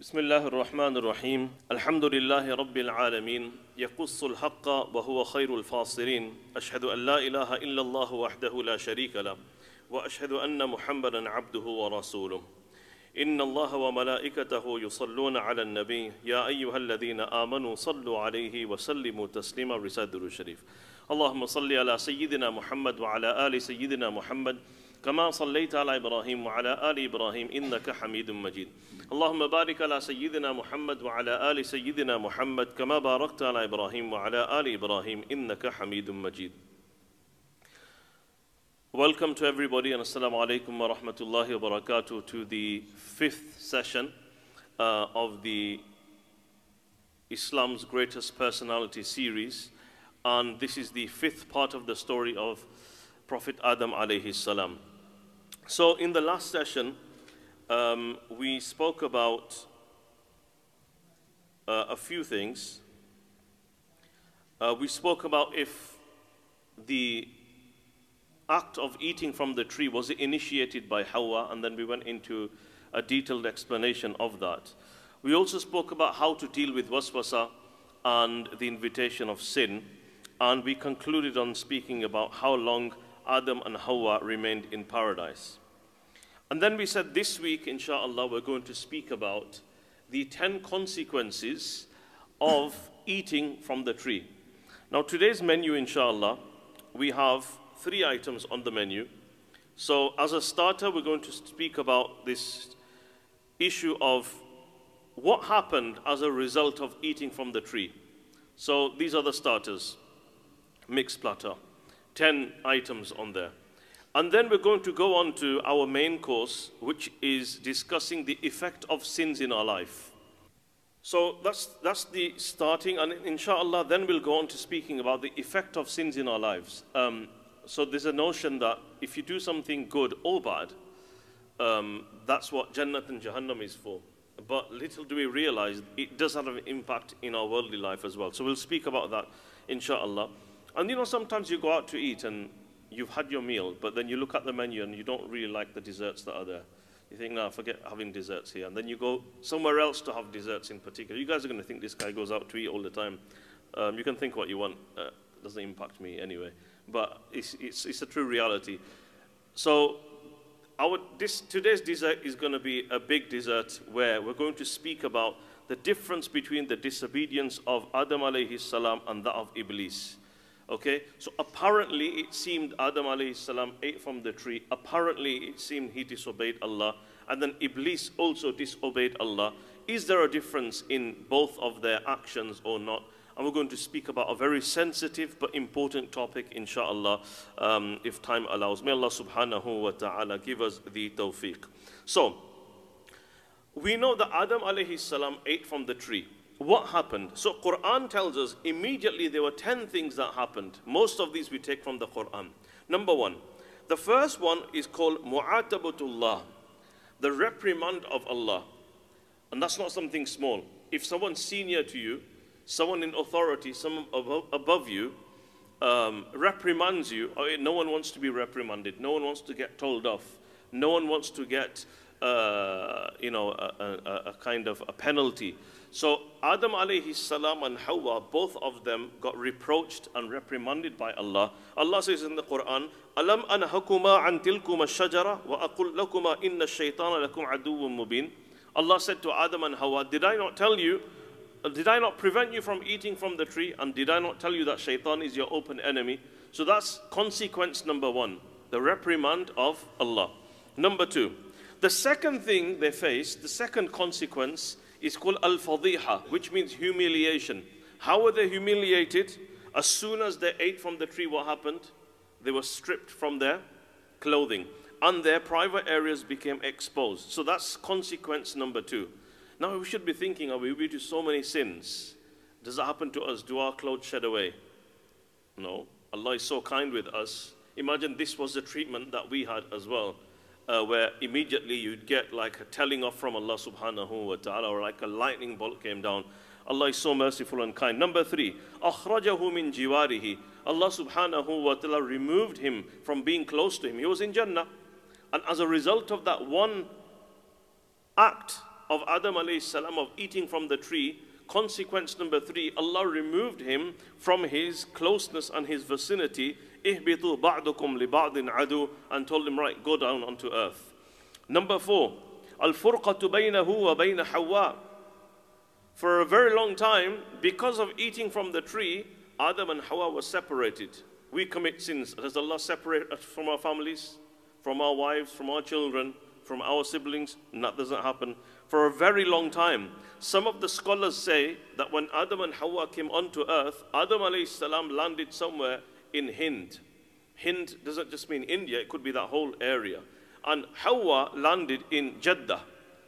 بسم الله الرحمن الرحيم. الحمد لله رب العالمين. يقص الحق وهو خير الفاصلين. أشهد أن لا إله إلا الله وحده لا شريك له وأشهد أن محمدا عبده ورسوله. إن الله وملائكته يصلون على النبي. يا أيها الذين آمنوا صلوا عليه وسلموا تسليما. رسالة الشريف. اللهم صل على سيدنا محمد وعلى آل سيدنا محمد كما صليت على إبراهيم وعلى آل إبراهيم إنك حميد مجيد اللهم بارك على سيدنا محمد وعلى آل سيدنا محمد كما باركت على إبراهيم وعلى آل إبراهيم إنك حميد مجيد Welcome to everybody and Assalamu alaikum wa rahmatullahi wa barakatuh to the fifth session uh, of the Islam's Greatest Personality series. And this is the fifth part of the story of Prophet Adam alayhi salam. So, in the last session, um, we spoke about uh, a few things. Uh, we spoke about if the act of eating from the tree was initiated by Hawa, and then we went into a detailed explanation of that. We also spoke about how to deal with waswasa and the invitation of sin, and we concluded on speaking about how long Adam and Hawa remained in paradise. And then we said this week, inshallah, we're going to speak about the 10 consequences of eating from the tree. Now, today's menu, inshallah, we have three items on the menu. So, as a starter, we're going to speak about this issue of what happened as a result of eating from the tree. So, these are the starters mixed platter, 10 items on there. And then we're going to go on to our main course, which is discussing the effect of sins in our life. So that's, that's the starting, and inshallah, then we'll go on to speaking about the effect of sins in our lives. Um, so there's a notion that if you do something good or bad, um, that's what Jannat and Jahannam is for. But little do we realize it does have an impact in our worldly life as well. So we'll speak about that, inshallah. And you know, sometimes you go out to eat and you've had your meal, but then you look at the menu and you don't really like the desserts that are there. You think, no, forget having desserts here. And then you go somewhere else to have desserts in particular. You guys are going to think this guy goes out to eat all the time. Um, you can think what you want. Uh, doesn't impact me anyway. But it's, it's, it's a true reality. So our, this, today's dessert is going to be a big dessert where we're going to speak about the difference between the disobedience of Adam alayhi salam and that of Iblis. Okay, so apparently it seemed Adam alayhi salam ate from the tree. Apparently it seemed he disobeyed Allah. And then Iblis also disobeyed Allah. Is there a difference in both of their actions or not? And we're going to speak about a very sensitive but important topic, inshallah, um, if time allows. May Allah subhanahu wa ta'ala give us the tawfiq. So, we know that Adam alayhi salam ate from the tree what happened? So Quran tells us immediately there were 10 things that happened. Most of these we take from the Quran. Number one, the first one is called Mu'atabatullah, the reprimand of Allah. And that's not something small. If someone senior to you, someone in authority, someone above, above you, um, reprimands you, no one wants to be reprimanded. No one wants to get told off. No one wants to get, uh, you know, a, a, a kind of a penalty. So Adam alayhi salam and Hawa, both of them got reproached and reprimanded by Allah. Allah says in the Quran, Alam anhakuma an tilkuma shajara wa aqul lakuma inna shaytana lakum aduwwun mubin. Allah said to Adam and Hawa, Did I not tell you, did I not prevent you from eating from the tree? And did I not tell you that shaitan is your open enemy? So that's consequence number one, the reprimand of Allah. Number two, the second thing they faced, the second consequence is called al fadiha, which means humiliation. How were they humiliated? As soon as they ate from the tree, what happened? They were stripped from their clothing, and their private areas became exposed. So that's consequence number two. Now we should be thinking, are we, we do so many sins? Does that happen to us? Do our clothes shed away? No. Allah is so kind with us. Imagine this was the treatment that we had as well uh, where immediately you'd get like a telling off from Allah subhanahu wa ta'ala or like a lightning bolt came down. Allah is so merciful and kind. Number three, أخرجه من جواره. Allah subhanahu wa ta'ala removed him from being close to him. He was in Jannah. And as a result of that one act, of Adam alayhi salam of eating from the tree, consequence number three, Allah removed him from his closeness and his vicinity. Ihbitu ba'dukum li ba'din adu and told him, right, go down onto earth. Number four, al-furqatu baynahu wa Hawa. For a very long time, because of eating from the tree, Adam and Hawa were separated. We commit sins. Does Allah separate us from our families, from our wives, from our children, from our siblings? That doesn't happen. For a very long time, some of the scholars say that when Adam and Hawa came onto earth, Adam salam landed somewhere in Hind. Hind doesn't just mean India, it could be that whole area. And Hawa landed in Jeddah.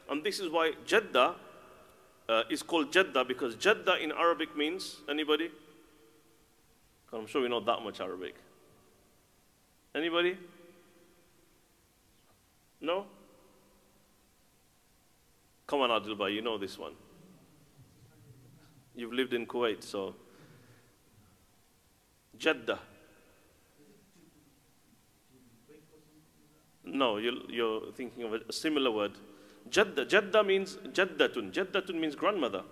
And this is why Jeddah uh, is called Jeddah because Jeddah in Arabic means, anybody? I'm sure we know that much Arabic. Anybody? No? Come on, Adil you know this one. You've lived in Kuwait, so. Jeddah. No, you're, thinking of a similar word. Jadda. Jadda means Jaddatun. Jaddatun means grandmother.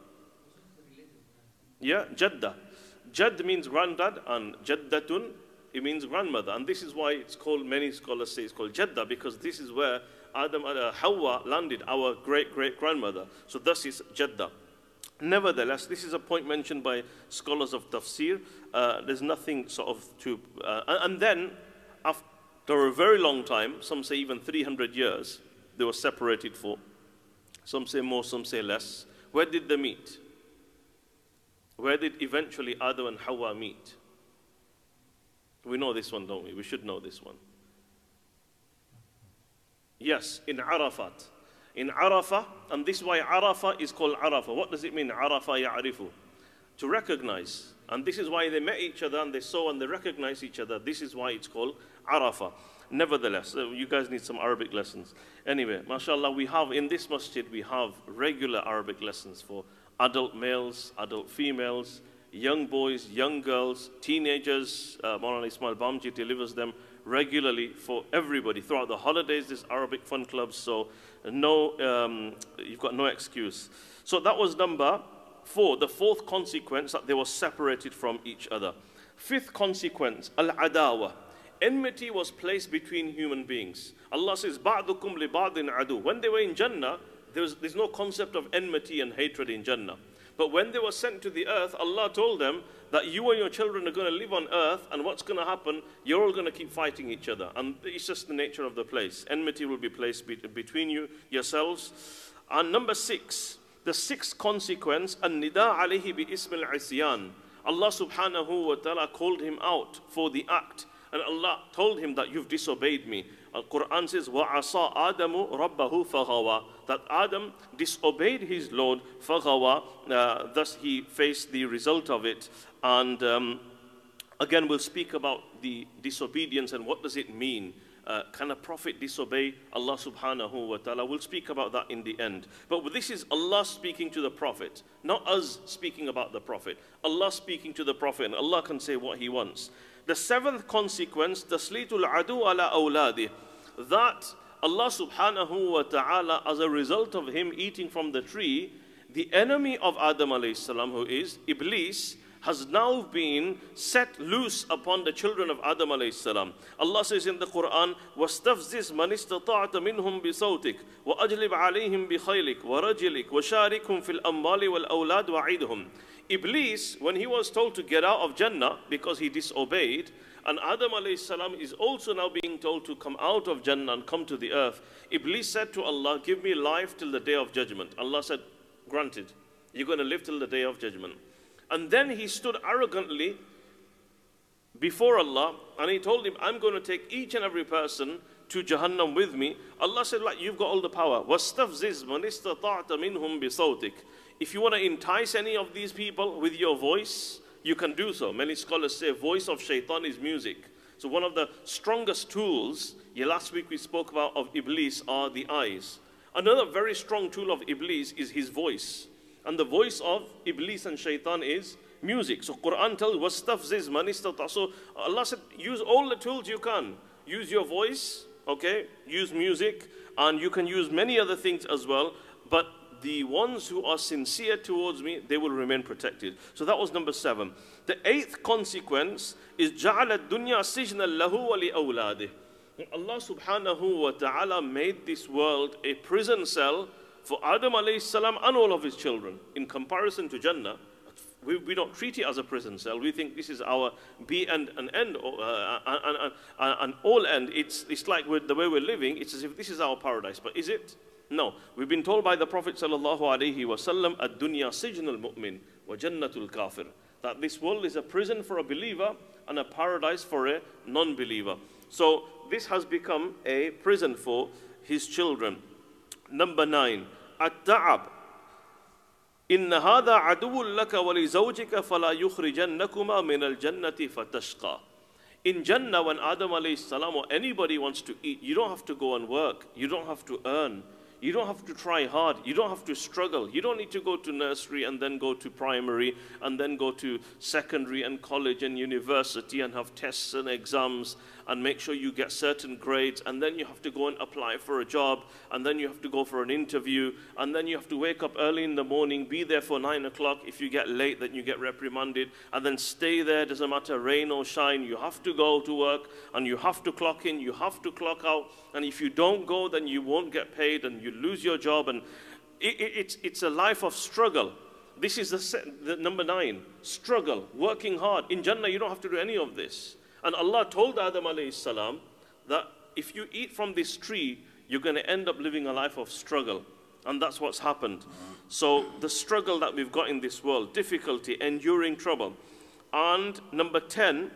Yeah, Jadda. Jad means granddad and Jaddatun, it means grandmother. And this is why it's called, many scholars say it's called Jadda because this is where Adam uh, Hawa landed, our great great grandmother. So thus is Jadda. Nevertheless, this is a point mentioned by scholars of tafsir. Uh, there's nothing sort of to. Uh, and then, after a very long time, some say even 300 years, they were separated for. Some say more, some say less. Where did they meet? Where did eventually Adam and Hawa meet? We know this one, don't we? We should know this one. Yes, in Arafat. In Arafah, and this is why Arafah is called Arafah. What does it mean? Arafah ya'rifu. To recognize. And this is why they met each other and they saw and they recognized each other. This is why it's called Arafah. Nevertheless, uh, you guys need some Arabic lessons. Anyway, mashallah, we have in this masjid, we have regular Arabic lessons for adult males, adult females, young boys, young girls, teenagers. Uh, Maulana Ismail Bamji delivers them regularly for everybody. Throughout the holidays, there's Arabic fun clubs, so no, um, you've got no excuse. So that was number four, the fourth consequence that they were separated from each other. Fifth consequence, al-adawa enmity was placed between human beings. Allah says, Ba'dukum li ba'din adu. When they were in Jannah, there was, there's no concept of enmity and hatred in Jannah. But when they were sent to the earth, Allah told them that you and your children are going to live on earth, and what's going to happen? You're all going to keep fighting each other. And it's just the nature of the place. Enmity will be placed be- between you, yourselves. And number six, the sixth consequence, and nida alayhi bi ismil isyan. Allah subhanahu wa ta'ala called him out for the act And Allah told him that you've disobeyed me. Al Quran says, وَعَصَى آدَمُ رَبَّهُ فَغَوَى That Adam disobeyed his Lord, فَغَوَى uh, Thus he faced the result of it. And um, again, we'll speak about the disobedience and what does it mean. Uh, can a prophet disobey Allah subhanahu wa ta'ala? We'll speak about that in the end. But this is Allah speaking to the prophet, not us speaking about the prophet. Allah speaking to the prophet, and Allah can say what He wants. The seventh consequence, taslitul adu ala awladi, that Allah subhanahu wa ta'ala, as a result of him eating from the tree, the enemy of Adam alayhi salam, who is Iblis, has now been set loose upon the children of Adam alayhi salam. Allah says in the Quran, وَاسْتَفْزِزْ مَنِ اسْتَطَعْتَ مِنْهُمْ بِصَوْتِكَ وَأَجْلِبْ عَلَيْهِمْ بِخَيْلِكَ وَرَجِلِكَ وَشَارِكْهُمْ فِي الْأَمْوَالِ وَالْأَوْلَادِ وَعِدْهُمْ Iblis, when he was told to get out of Jannah because he disobeyed, and Adam salam is also now being told to come out of Jannah and come to the earth, Iblis said to Allah, Give me life till the day of judgment. Allah said, Granted, you're going to live till the day of judgment. And then he stood arrogantly before Allah and he told him, I'm going to take each and every person to Jahannam with me. Allah said, like, You've got all the power. وَاسْتَفْزِزْ مَنِ اسْتَطَعْتَ مِنْهُمْ بِصَوْتِكَ if you want to entice any of these people with your voice, you can do so. Many scholars say voice of shaitan is music. So one of the strongest tools, yeah, last week we spoke about of Iblis are the eyes. Another very strong tool of Iblis is his voice. And the voice of Iblis and shaitan is music. So Quran tells wastafziz manistata. So Allah said, use all the tools you can. Use your voice, okay? Use music, and you can use many other things as well. But the ones who are sincere towards me, they will remain protected. So that was number seven. The eighth consequence is جعل الدنيا سجنا له ولأولاده. Allah subhanahu wa ta'ala made this world a prison cell for Adam salam and all of his children. In comparison to Jannah, we, we don't treat it as a prison cell. We think this is our be and an end, uh, and, and, and, all end. It's, it's like the way we're living, it's as if this is our paradise. But is it? No. We've been told by the Prophet sallallahu alaihi wasallam, "Ad-dunya sijnul mu'min wa jannatul kafir." That this world is a prison for a believer and a paradise for a non-believer. So this has become a prison for his children. Number nine, at-ta'ab. إن هذا عدو لك ولزوجك فلا يخرجنكما من الجنة فتشقى. In Jannah, when Adam alayhi salam or anybody wants to eat, you don't have to go and work. You don't have to earn. You don't have to try hard. You don't have to struggle. You don't need to go to nursery and then go to primary and then go to secondary and college and university and have tests and exams and make sure you get certain grades and then you have to go and apply for a job and then you have to go for an interview and then you have to wake up early in the morning, be there for nine o'clock. If you get late, then you get reprimanded and then stay there. Doesn't matter rain or shine. You have to go to work and you have to clock in. You have to clock out. And if you don't go, then you won't get paid and you lose your job. And it, it, it's, it's a life of struggle. This is the, the number nine struggle, working hard. In Jannah, you don't have to do any of this. And Allah told Adam alayhi salam that if you eat from this tree, you're going to end up living a life of struggle. And that's what's happened. So the struggle that we've got in this world, difficulty, enduring trouble. And number 10,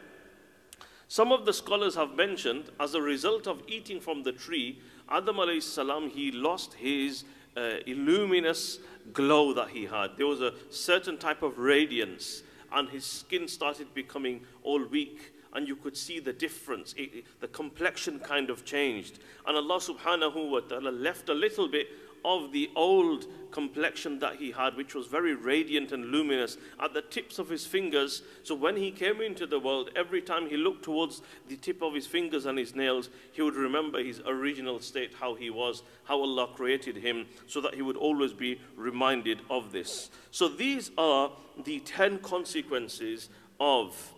some of the scholars have mentioned as a result of eating from the tree, Adam alayhi salam, he lost his uh, illuminous glow that he had. There was a certain type of radiance and his skin started becoming all weak and you could see the difference. It, the complexion kind of changed. And Allah subhanahu wa ta'ala left a little bit of the old complexion that he had, which was very radiant and luminous, at the tips of his fingers. So when he came into the world, every time he looked towards the tip of his fingers and his nails, he would remember his original state, how he was, how Allah created him, so that he would always be reminded of this. So these are the 10 consequences of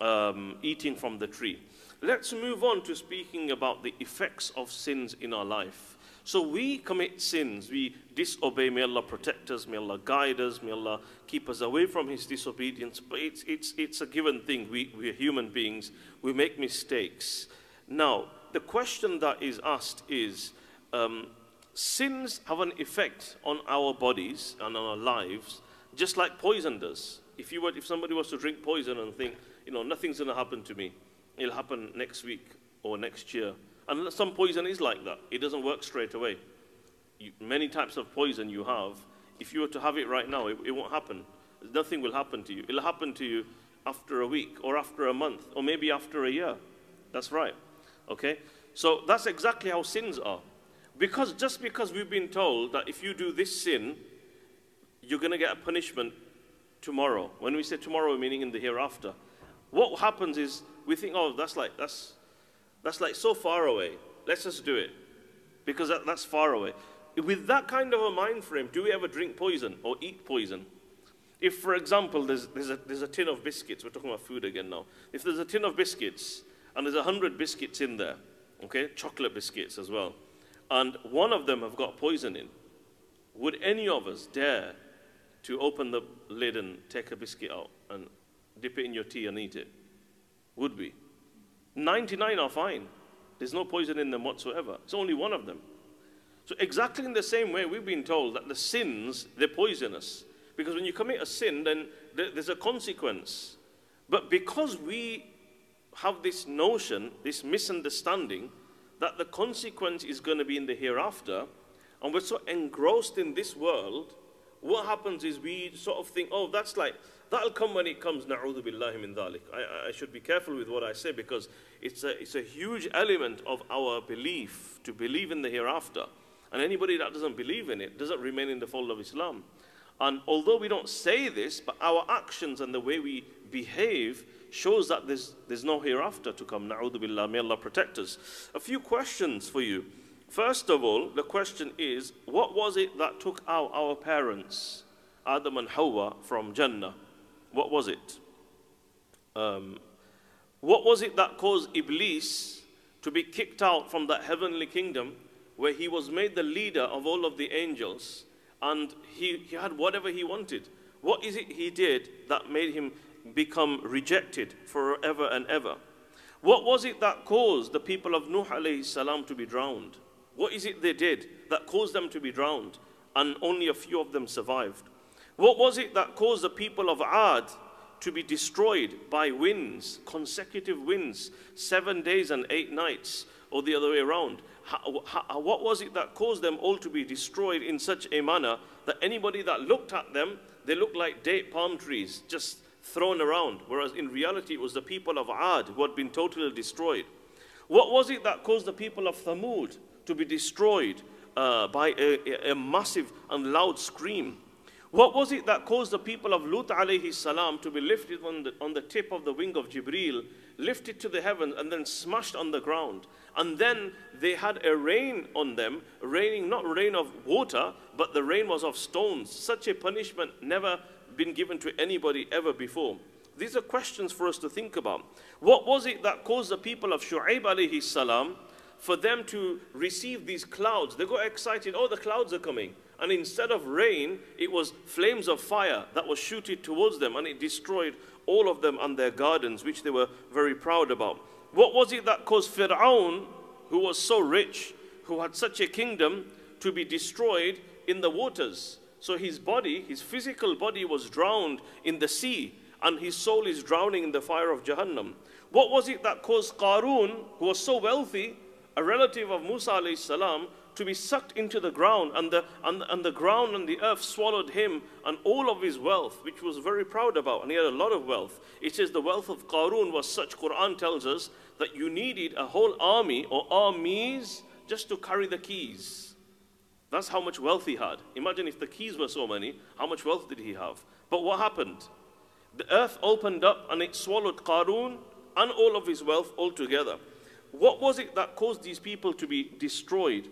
um, eating from the tree. Let's move on to speaking about the effects of sins in our life. So we commit sins, we disobey, may Allah protect us, may Allah guide us, may Allah keep us away from His disobedience. But it's, it's, it's a given thing. We, we're human beings, we make mistakes. Now, the question that is asked is um, sins have an effect on our bodies and on our lives, just like poison does. If, you were, if somebody was to drink poison and think, you know, nothing's going to happen to me. It'll happen next week or next year. And some poison is like that. It doesn't work straight away. You, many types of poison you have, if you were to have it right now, it, it won't happen. Nothing will happen to you. It'll happen to you after a week or after a month or maybe after a year. That's right. Okay? So that's exactly how sins are. Because just because we've been told that if you do this sin, you're going to get a punishment tomorrow. When we say tomorrow, meaning in the hereafter what happens is we think, oh, that's like, that's, that's like so far away. Let's just do it. Because that, that's far away. With that kind of a mind frame, do we ever drink poison or eat poison? If, for example, there's, there's, a, there's a tin of biscuits, we're talking about food again now. If there's a tin of biscuits and there's a hundred biscuits in there, okay, chocolate biscuits as well, and one of them have got poison in, would any of us dare to open the lid and take a biscuit out and dip it in your tea and eat it? Would we? 99 are fine. There's no poison in them whatsoever. It's only one of them. So, exactly in the same way, we've been told that the sins, they're poisonous. Because when you commit a sin, then there's a consequence. But because we have this notion, this misunderstanding, that the consequence is going to be in the hereafter, and we're so engrossed in this world, what happens is we sort of think, oh, that's like, That'll come when it comes, na'udhu billahi min dhalik. I, should be careful with what I say because it's a, it's a huge element of our belief to believe in the hereafter. And anybody that doesn't believe in it doesn't remain in the fold of Islam. And although we don't say this, but our actions and the way we behave shows that there's, there's no hereafter to come. Na'udhu billah, may Allah protect us. A few questions for you. First of all, the question is what was it that took out our parents, Adam and Hawa, from Jannah? What was it? Um, what was it that caused Iblis to be kicked out from that heavenly kingdom where he was made the leader of all of the angels and he, he had whatever he wanted? What is it he did that made him become rejected forever and ever? What was it that caused the people of Nuh salam to be drowned? What is it they did that caused them to be drowned and only a few of them survived? What was it that caused the people of Ad to be destroyed by winds, consecutive winds, seven days and eight nights, or the other way around? How, how, what was it that caused them all to be destroyed in such a manner that anybody that looked at them, they looked like date palm trees, just thrown around, whereas in reality it was the people of Ad who had been totally destroyed. What was it that caused the people of Thamud to be destroyed uh, by a, a, massive and loud scream? What was it that caused the people of Lut alayhi salam to be lifted on the, on the tip of the wing of Jibreel, lifted to the heavens, and then smashed on the ground? And then they had a rain on them, raining not rain of water, but the rain was of stones. Such a punishment never been given to anybody ever before. These are questions for us to think about. What was it that caused the people of Shu'aib alayhi salam for them to receive these clouds? They got excited, oh, the clouds are coming. And instead of rain, it was flames of fire that was shooted towards them, and it destroyed all of them and their gardens, which they were very proud about. What was it that caused Fir'aun, who was so rich, who had such a kingdom, to be destroyed in the waters? So his body, his physical body, was drowned in the sea, and his soul is drowning in the fire of Jahannam. What was it that caused Qarun, who was so wealthy, a relative of Musa alayhi salam, to be sucked into the ground, and the, and, and the ground and the earth swallowed him and all of his wealth, which was very proud about, and he had a lot of wealth. It says the wealth of Qarun was such, Quran tells us, that you needed a whole army or armies just to carry the keys. That's how much wealth he had. Imagine if the keys were so many, how much wealth did he have? But what happened? The earth opened up and it swallowed Qarun and all of his wealth altogether. What was it that caused these people to be destroyed?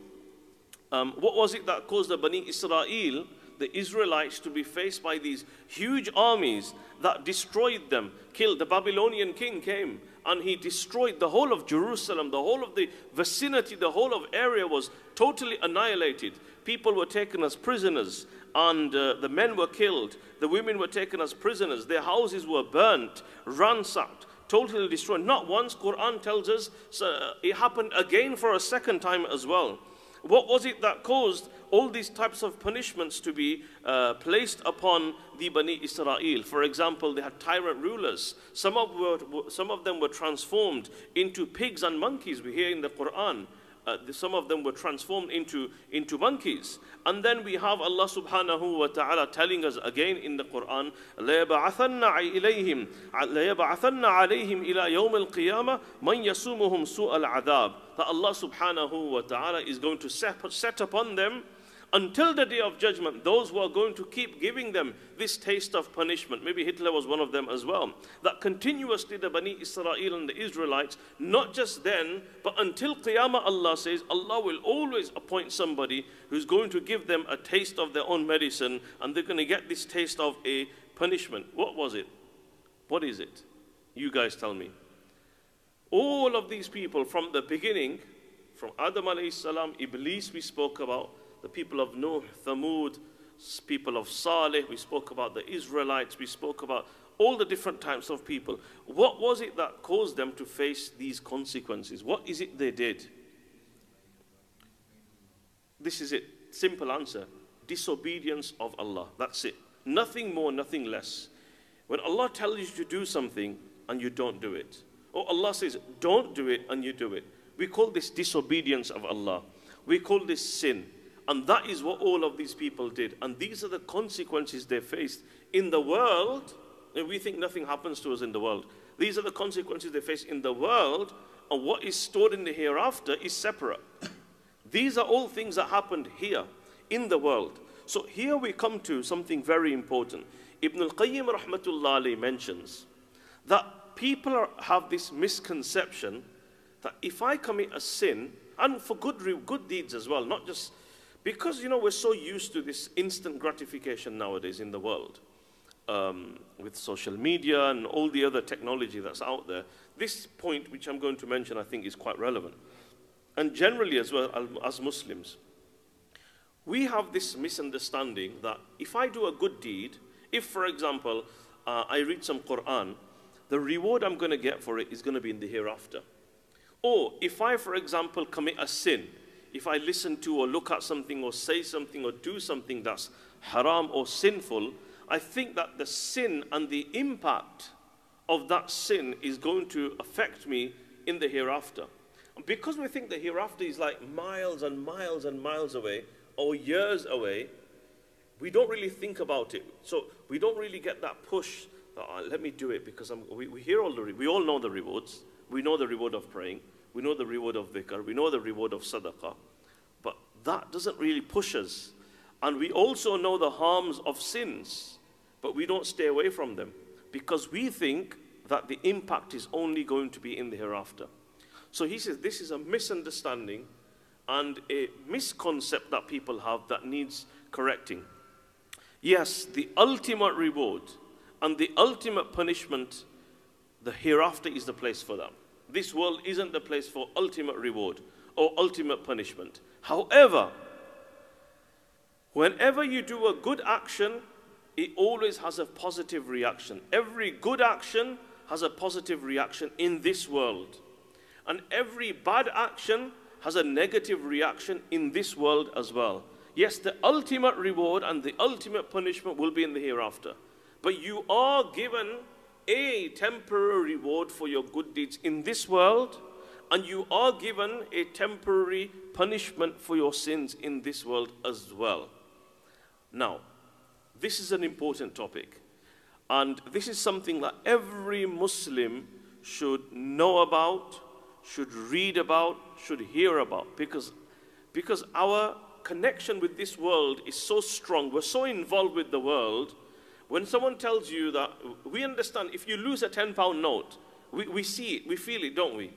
Um, what was it that caused the Bani Israel, the Israelites, to be faced by these huge armies that destroyed them, killed? The Babylonian king came and he destroyed the whole of Jerusalem, the whole of the vicinity, the whole of area was totally annihilated. People were taken as prisoners and uh, the men were killed. The women were taken as prisoners. Their houses were burnt, ransacked, totally destroyed. Not once, Quran tells us so it happened again for a second time as well. What was it that caused all these types of punishments to be uh, placed upon the Bani Israel? For example, they had tyrant rulers. Some of, were, some of them were transformed into pigs and monkeys. We hear in the Quran uh, some of them were transformed into, into monkeys. And then we have Allah subhanahu wa ta'ala telling us again in the Quran, لَيَبْعَثَنَّ إِلَيْهِمْ لَيَبْعَثَنَّ عَلَيْهِمْ إِلَى يَوْمِ الْقِيَامَةِ مَنْ يَسُومُهُمْ سُوءَ الْعَذَابِ That Allah subhanahu wa ta'ala is going to set, set upon them until the day of judgment, those who are going to keep giving them this taste of punishment, maybe Hitler was one of them as well, that continuously the Bani Israel and the Israelites, not just then, but until Qiyamah, Allah says, Allah will always appoint somebody who's going to give them a taste of their own medicine, and they're going to get this taste of a punishment. What was it? What is it? You guys tell me. All of these people from the beginning, from Adam alayhi salam, Iblis we spoke about, the people of Nuh, Thamud, people of Saleh, we spoke about the Israelites, we spoke about all the different types of people. What was it that caused them to face these consequences? What is it they did? This is it. Simple answer. Disobedience of Allah. That's it. Nothing more, nothing less. When Allah tells you to do something and you don't do it, or Allah says, don't do it and you do it, we call this disobedience of Allah. We call this sin. And that is what all of these people did. And these are the consequences they faced. In the world, we think nothing happens to us in the world. These are the consequences they face in the world, and what is stored in the hereafter is separate. These are all things that happened here in the world. So here we come to something very important. Ibn al-Qayyim rahmatullahi mentions that people are, have this misconception that if I commit a sin, And for good, good deeds as well, not just because, you know, we're so used to this instant gratification nowadays in the world um, with social media and all the other technology that's out there. This point, which I'm going to mention, I think is quite relevant. And generally, as well as Muslims, we have this misunderstanding that if I do a good deed, if, for example, uh, I read some Quran, the reward I'm going to get for it is going to be in the hereafter. Or if I, for example, commit a sin, if I listen to or look at something or say something or do something that's haram or sinful, I think that the sin and the impact of that sin is going to affect me in the hereafter. Because we think the hereafter is like miles and miles and miles away, or years away, we don't really think about it. So we don't really get that push that, oh, let me do it because we, we hear all the, we all know the rewards. We know the reward of praying. We know the reward of dhikr. We know the reward of sadaqah. But that doesn't really push us. And we also know the harms of sins, but we don't stay away from them because we think that the impact is only going to be in the hereafter. So he says this is a misunderstanding and a misconcept that people have that needs correcting. Yes, the ultimate reward and the ultimate punishment, the hereafter is the place for them. This world isn't the place for ultimate reward or ultimate punishment. However, whenever you do a good action, it always has a positive reaction. Every good action has a positive reaction in this world. And every bad action has a negative reaction in this world as well. Yes, the ultimate reward and the ultimate punishment will be in the hereafter. But you are given a temporary reward for your good deeds in this world, and you are given a temporary punishment for your sins in this world as well. Now, this is an important topic, and this is something that every Muslim should know about should read about, should hear about, because, because our connection with this world is so strong. We're so involved with the world. When someone tells you that, we understand if you lose a 10 pound note, we, we see it, we feel it, don't we?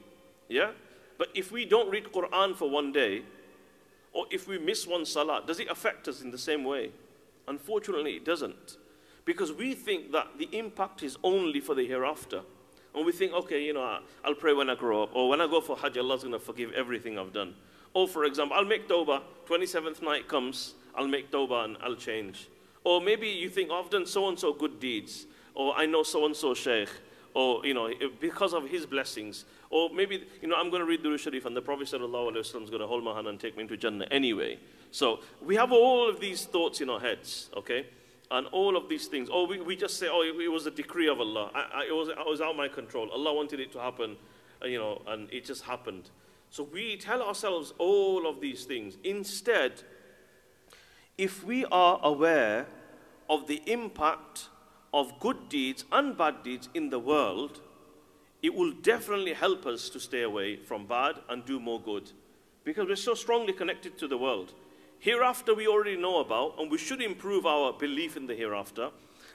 Yeah? But if we don't read Quran for one day, or if we miss one salah, does it affect us in the same way? Unfortunately, it doesn't. Because we think that the impact is only for the hereafter. And we think, okay, you know, I'll pray when I grow up. Or when I go for Hajj, Allah's going to forgive everything I've done. Or, for example, I'll make tawbah. 27th night comes, I'll make tawbah and I'll change. Or maybe you think, oh, I've done so and so good deeds. Or I know so and so sheikh. Or, you know, because of his blessings. Or maybe, you know, I'm going to read the Sharif and the Prophet is going to hold my hand and take me into Jannah anyway. So we have all of these thoughts in our heads, okay? and all of these things. Or we, we just say, oh, it, it was a decree of Allah. I, I, it, was, it was out of my control. Allah wanted it to happen, you know, and it just happened. So we tell ourselves all of these things. Instead, if we are aware of the impact of good deeds and bad deeds in the world, it will definitely help us to stay away from bad and do more good. Because we're so strongly connected to the world. Hereafter we already know about, and we should improve our belief in the hereafter.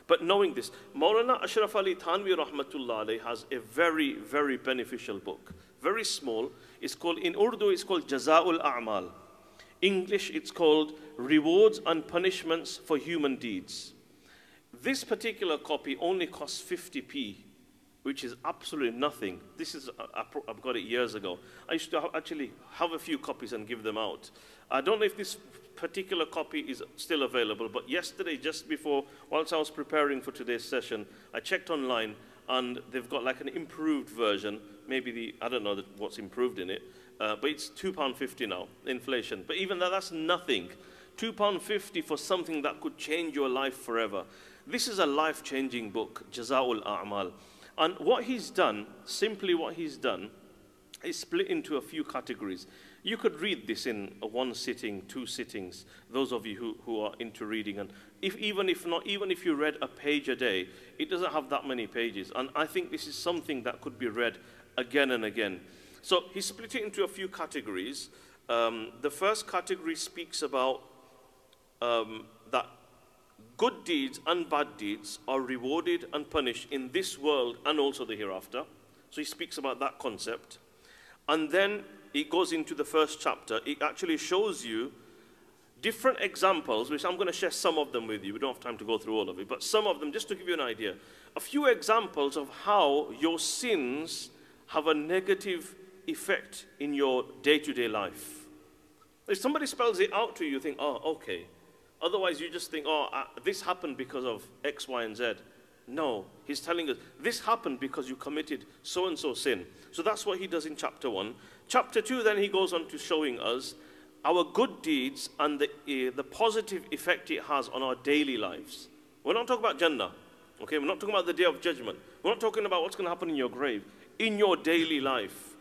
But knowing this, Maulana Ashraf Ali Thanwi Rahmatullah has a very, very beneficial book. Very small. It's called, in Urdu, it's called Jaza'ul A'mal. English, it's called Rewards and Punishments for Human Deeds. This particular copy only costs 50p, which is absolutely nothing. This is, uh, I've got it years ago. I used to actually have a few copies and give them out. I don't know if this particular copy is still available, but yesterday, just before, whilst I was preparing for today's session, I checked online and they've got like an improved version. Maybe the, I don't know what's improved in it, uh, but it's £2.50 now, inflation. But even that, that's nothing. £2.50 for something that could change your life forever. This is a life changing book, Jaza'ul A'mal. And what he's done, simply what he's done, is split into a few categories. You could read this in one sitting, two sittings, those of you who, who are into reading. And if, even, if not, even if you read a page a day, it doesn't have that many pages. And I think this is something that could be read again and again. So he split it into a few categories. Um, the first category speaks about um, that good deeds and bad deeds are rewarded and punished in this world and also the hereafter. So he speaks about that concept. And then it goes into the first chapter. It actually shows you different examples, which I'm going to share some of them with you. We don't have time to go through all of it, but some of them, just to give you an idea. A few examples of how your sins have a negative effect in your day to day life. If somebody spells it out to you, you think, oh, okay. Otherwise, you just think, oh, uh, this happened because of X, Y, and Z. No, he's telling us this happened because you committed so and so sin. So that's what he does in chapter 1. Chapter 2, then he goes on to showing us our good deeds and the, uh, the positive effect it has on our daily lives. We're not talking about Jannah, okay? We're not talking about the day of judgment. We're not talking about what's going to happen in your grave, in your daily life.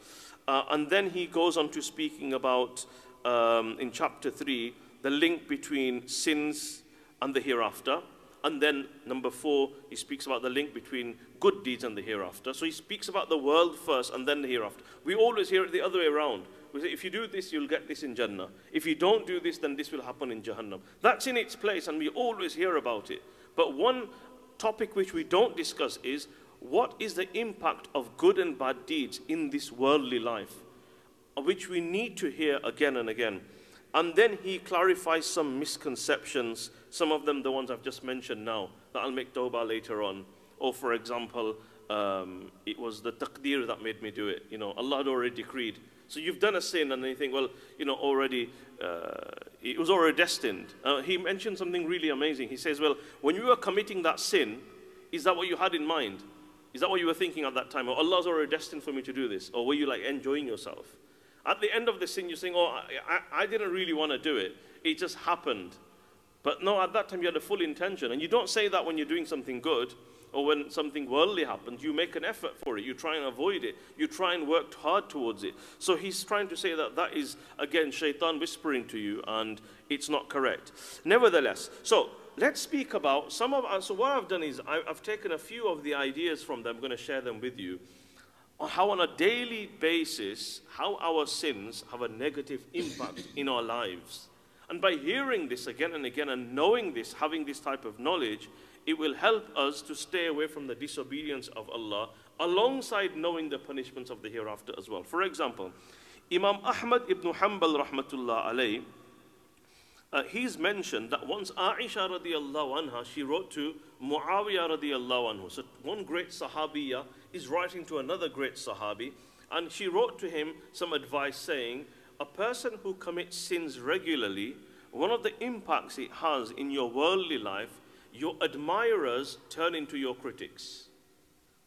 Uh, and then he goes on to speaking about, um, in chapter 3, the link between sins and the hereafter. And then, number four, he speaks about the link between good deeds and the hereafter. So he speaks about the world first and then the hereafter. We always hear it the other way around. We say, if you do this, you'll get this in Jannah. If you don't do this, then this will happen in Jahannam. That's in its place, and we always hear about it. But one topic which we don't discuss is what is the impact of good and bad deeds in this worldly life, which we need to hear again and again. And then he clarifies some misconceptions, some of them the ones I've just mentioned now, that I'll make tawbah later on. Or, for example, um, it was the taqdeer that made me do it. You know, Allah had already decreed. So you've done a sin, and you think, well, you know, already, uh, it was already destined. Uh, he mentioned something really amazing. He says, well, when you were committing that sin, is that what you had in mind? Is that what you were thinking at that time? Or Allah's already destined for me to do this? Or were you like enjoying yourself? At the end of the sin, you're saying, Oh, I, I, I didn't really want to do it. It just happened. But no, at that time, you had a full intention. And you don't say that when you're doing something good or when something worldly happens. You make an effort for it. You try and avoid it. You try and work hard towards it. So he's trying to say that that is, again, shaitan whispering to you, and it's not correct. Nevertheless, so let's speak about some of, uh, so what I've done is I've taken a few of the ideas from them. I'm going to share them with you how on a daily basis, how our sins have a negative impact in our lives. And by hearing this again and again and knowing this, having this type of knowledge, it will help us to stay away from the disobedience of Allah alongside knowing the punishments of the hereafter as well. For example, Imam Ahmad ibn Hanbal rahmatullah alayh, uh, he's mentioned that once Aisha radiallahu anha, she wrote to Muawiyah radiallahu anhu. So one great sahabiya is writing to another great Sahabi, and she wrote to him some advice saying, A person who commits sins regularly, one of the impacts it has in your worldly life, your admirers turn into your critics.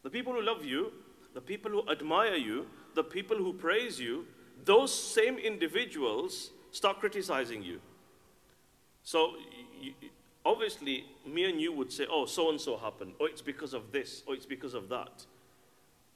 The people who love you, the people who admire you, the people who praise you, those same individuals start criticizing you. So, you, obviously, me and you would say, oh, so and so happened, or it's because of this, or it's because of that.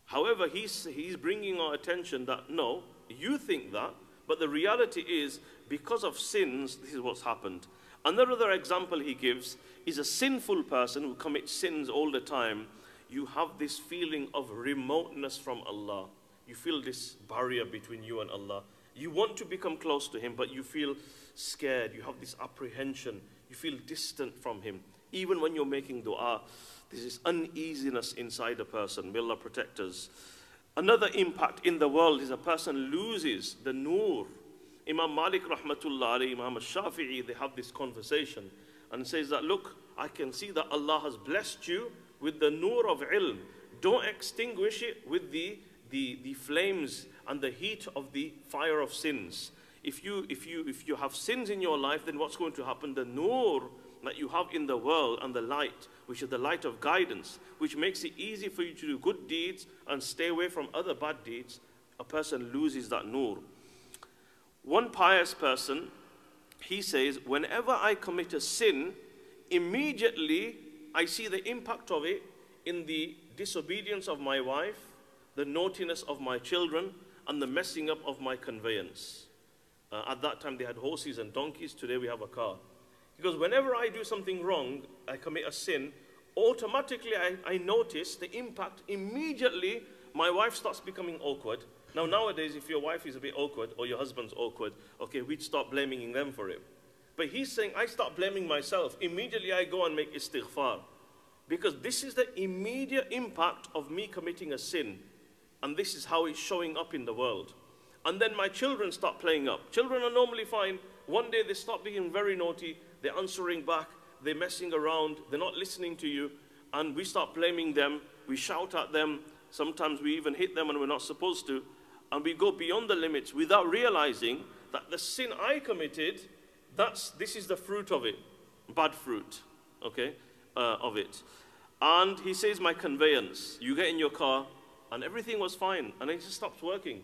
However, he's, he's bringing our attention that no, you think that, but the reality is because of sins, this is what's happened. Another example he gives is a sinful person who commits sins all the time. You have this feeling of remoteness from Allah. You feel this barrier between you and Allah. You want to become close to Him, but you feel scared. You have this apprehension. You feel distant from Him. Even when you're making dua, this uneasiness inside a person. May Allah protect us. Another impact in the world is a person loses the nur. Imam Malik rahmatullah Imam Shafi'i, they have this conversation and says that, look, I can see that Allah has blessed you with the nur of ilm. Don't extinguish it with the, the, the flames and the heat of the fire of sins. If you, if, you, if you have sins in your life, then what's going to happen? The nur that you have in the world and the light, which is the light of guidance, which makes it easy for you to do good deeds and stay away from other bad deeds, a person loses that nur. One pious person, he says, whenever I commit a sin, immediately I see the impact of it in the disobedience of my wife, the naughtiness of my children, and the messing up of my conveyance. Uh, at that time, they had horses and donkeys. Today, we have a car. Because whenever I do something wrong, I commit a sin, automatically I, I notice the impact. Immediately, my wife starts becoming awkward. Now, nowadays, if your wife is a bit awkward or your husband's awkward, okay, we'd start blaming them for it. But he's saying, I start blaming myself. Immediately, I go and make istighfar. Because this is the immediate impact of me committing a sin. And this is how it's showing up in the world. And then my children start playing up. Children are normally fine. One day they start being very naughty. They're answering back. They're messing around. They're not listening to you. And we start blaming them. We shout at them. Sometimes we even hit them when we're not supposed to. And we go beyond the limits without realizing that the sin I committed, that's, this is the fruit of it. Bad fruit, okay, uh, of it. And he says, My conveyance. You get in your car, and everything was fine, and it just stops working.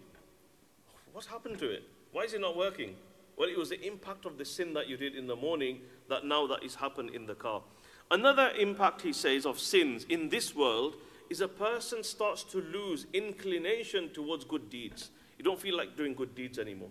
What happened to it? Why is it not working? Well, it was the impact of the sin that you did in the morning that now that is happened in the car. Another impact, he says, of sins in this world is a person starts to lose inclination towards good deeds. You don't feel like doing good deeds anymore.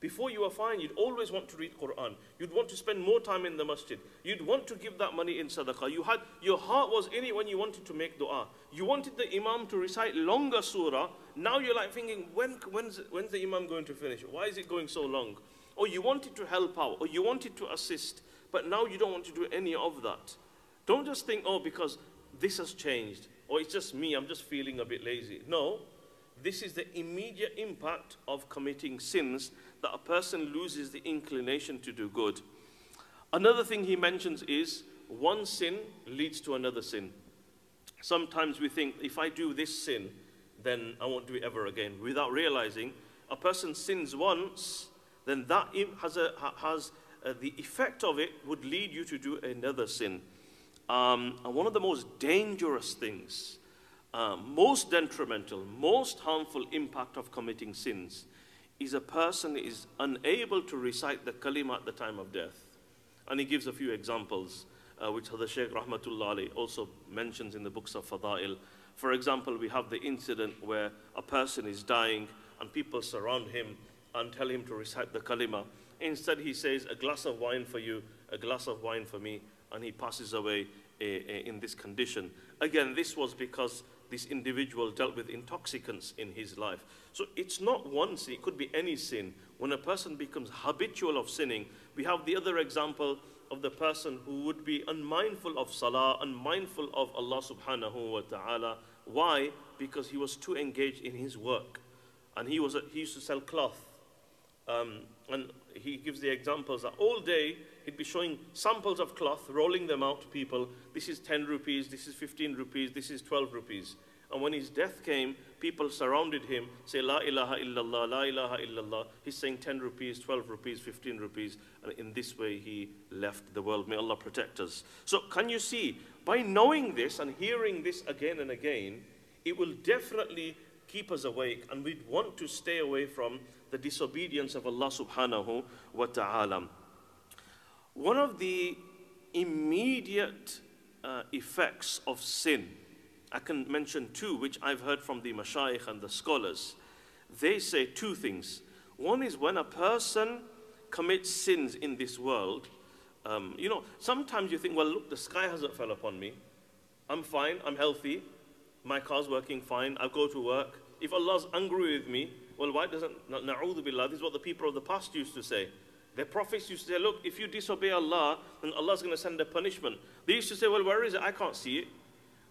Before you were fine, you'd always want to read Quran. You'd want to spend more time in the masjid. You'd want to give that money in sadaqah. You had, your heart was in it when you wanted to make dua. You wanted the imam to recite longer surah. Now you're like thinking, when, when's, when's the imam going to finish? Why is it going so long? Or you wanted to help out, or you wanted to assist, but now you don't want to do any of that. Don't just think, oh, because this has changed, or it's just me, I'm just feeling a bit lazy. No, this is the immediate impact of committing sins that a person loses the inclination to do good. Another thing he mentions is one sin leads to another sin. Sometimes we think if I do this sin, then I won't do it ever again. Without realizing, a person sins once, then that has, a, has a, uh, the effect of it would lead you to do another sin. Um, and one of the most dangerous things, uh, most detrimental, most harmful impact of committing sins is a person is unable to recite the kalima at the time of death. And he gives a few examples, uh, which the Shaykh Rahmatullah also mentions in the books of Fadail. For example, we have the incident where a person is dying and people surround him and tell him to recite the kalima. Instead, he says, A glass of wine for you, a glass of wine for me, and he passes away uh, in this condition. Again, this was because this individual dealt with intoxicants in his life. So it's not one sin, it could be any sin. When a person becomes habitual of sinning, we have the other example of the person who would be unmindful of salah, unmindful of Allah subhanahu wa ta'ala. Why? Because he was too engaged in his work. And he, was a, he used to sell cloth. Um, and he gives the examples that all day he'd be showing samples of cloth, rolling them out to people. This is 10 rupees, this is 15 rupees, this is 12 rupees. And when his death came, people surrounded him, say, La ilaha illallah, La ilaha illallah. He's saying 10 rupees, 12 rupees, 15 rupees. And in this way, he left the world. May Allah protect us. So, can you see, by knowing this and hearing this again and again, it will definitely keep us awake and we'd want to stay away from the disobedience of Allah subhanahu wa ta'ala. One of the immediate uh, effects of sin I can mention two which I've heard from the mashayikh and the scholars. They say two things. One is when a person commits sins in this world, um, you know, sometimes you think, well, look, the sky hasn't fell upon me. I'm fine, I'm healthy, my car's working fine, I go to work. If Allah's angry with me, well, why doesn't, na'udhu billah, this is what the people of the past used to say. Their prophets used to say, look, if you disobey Allah, then Allah's going to send a punishment. They used to say, well, where is it? I can't see it.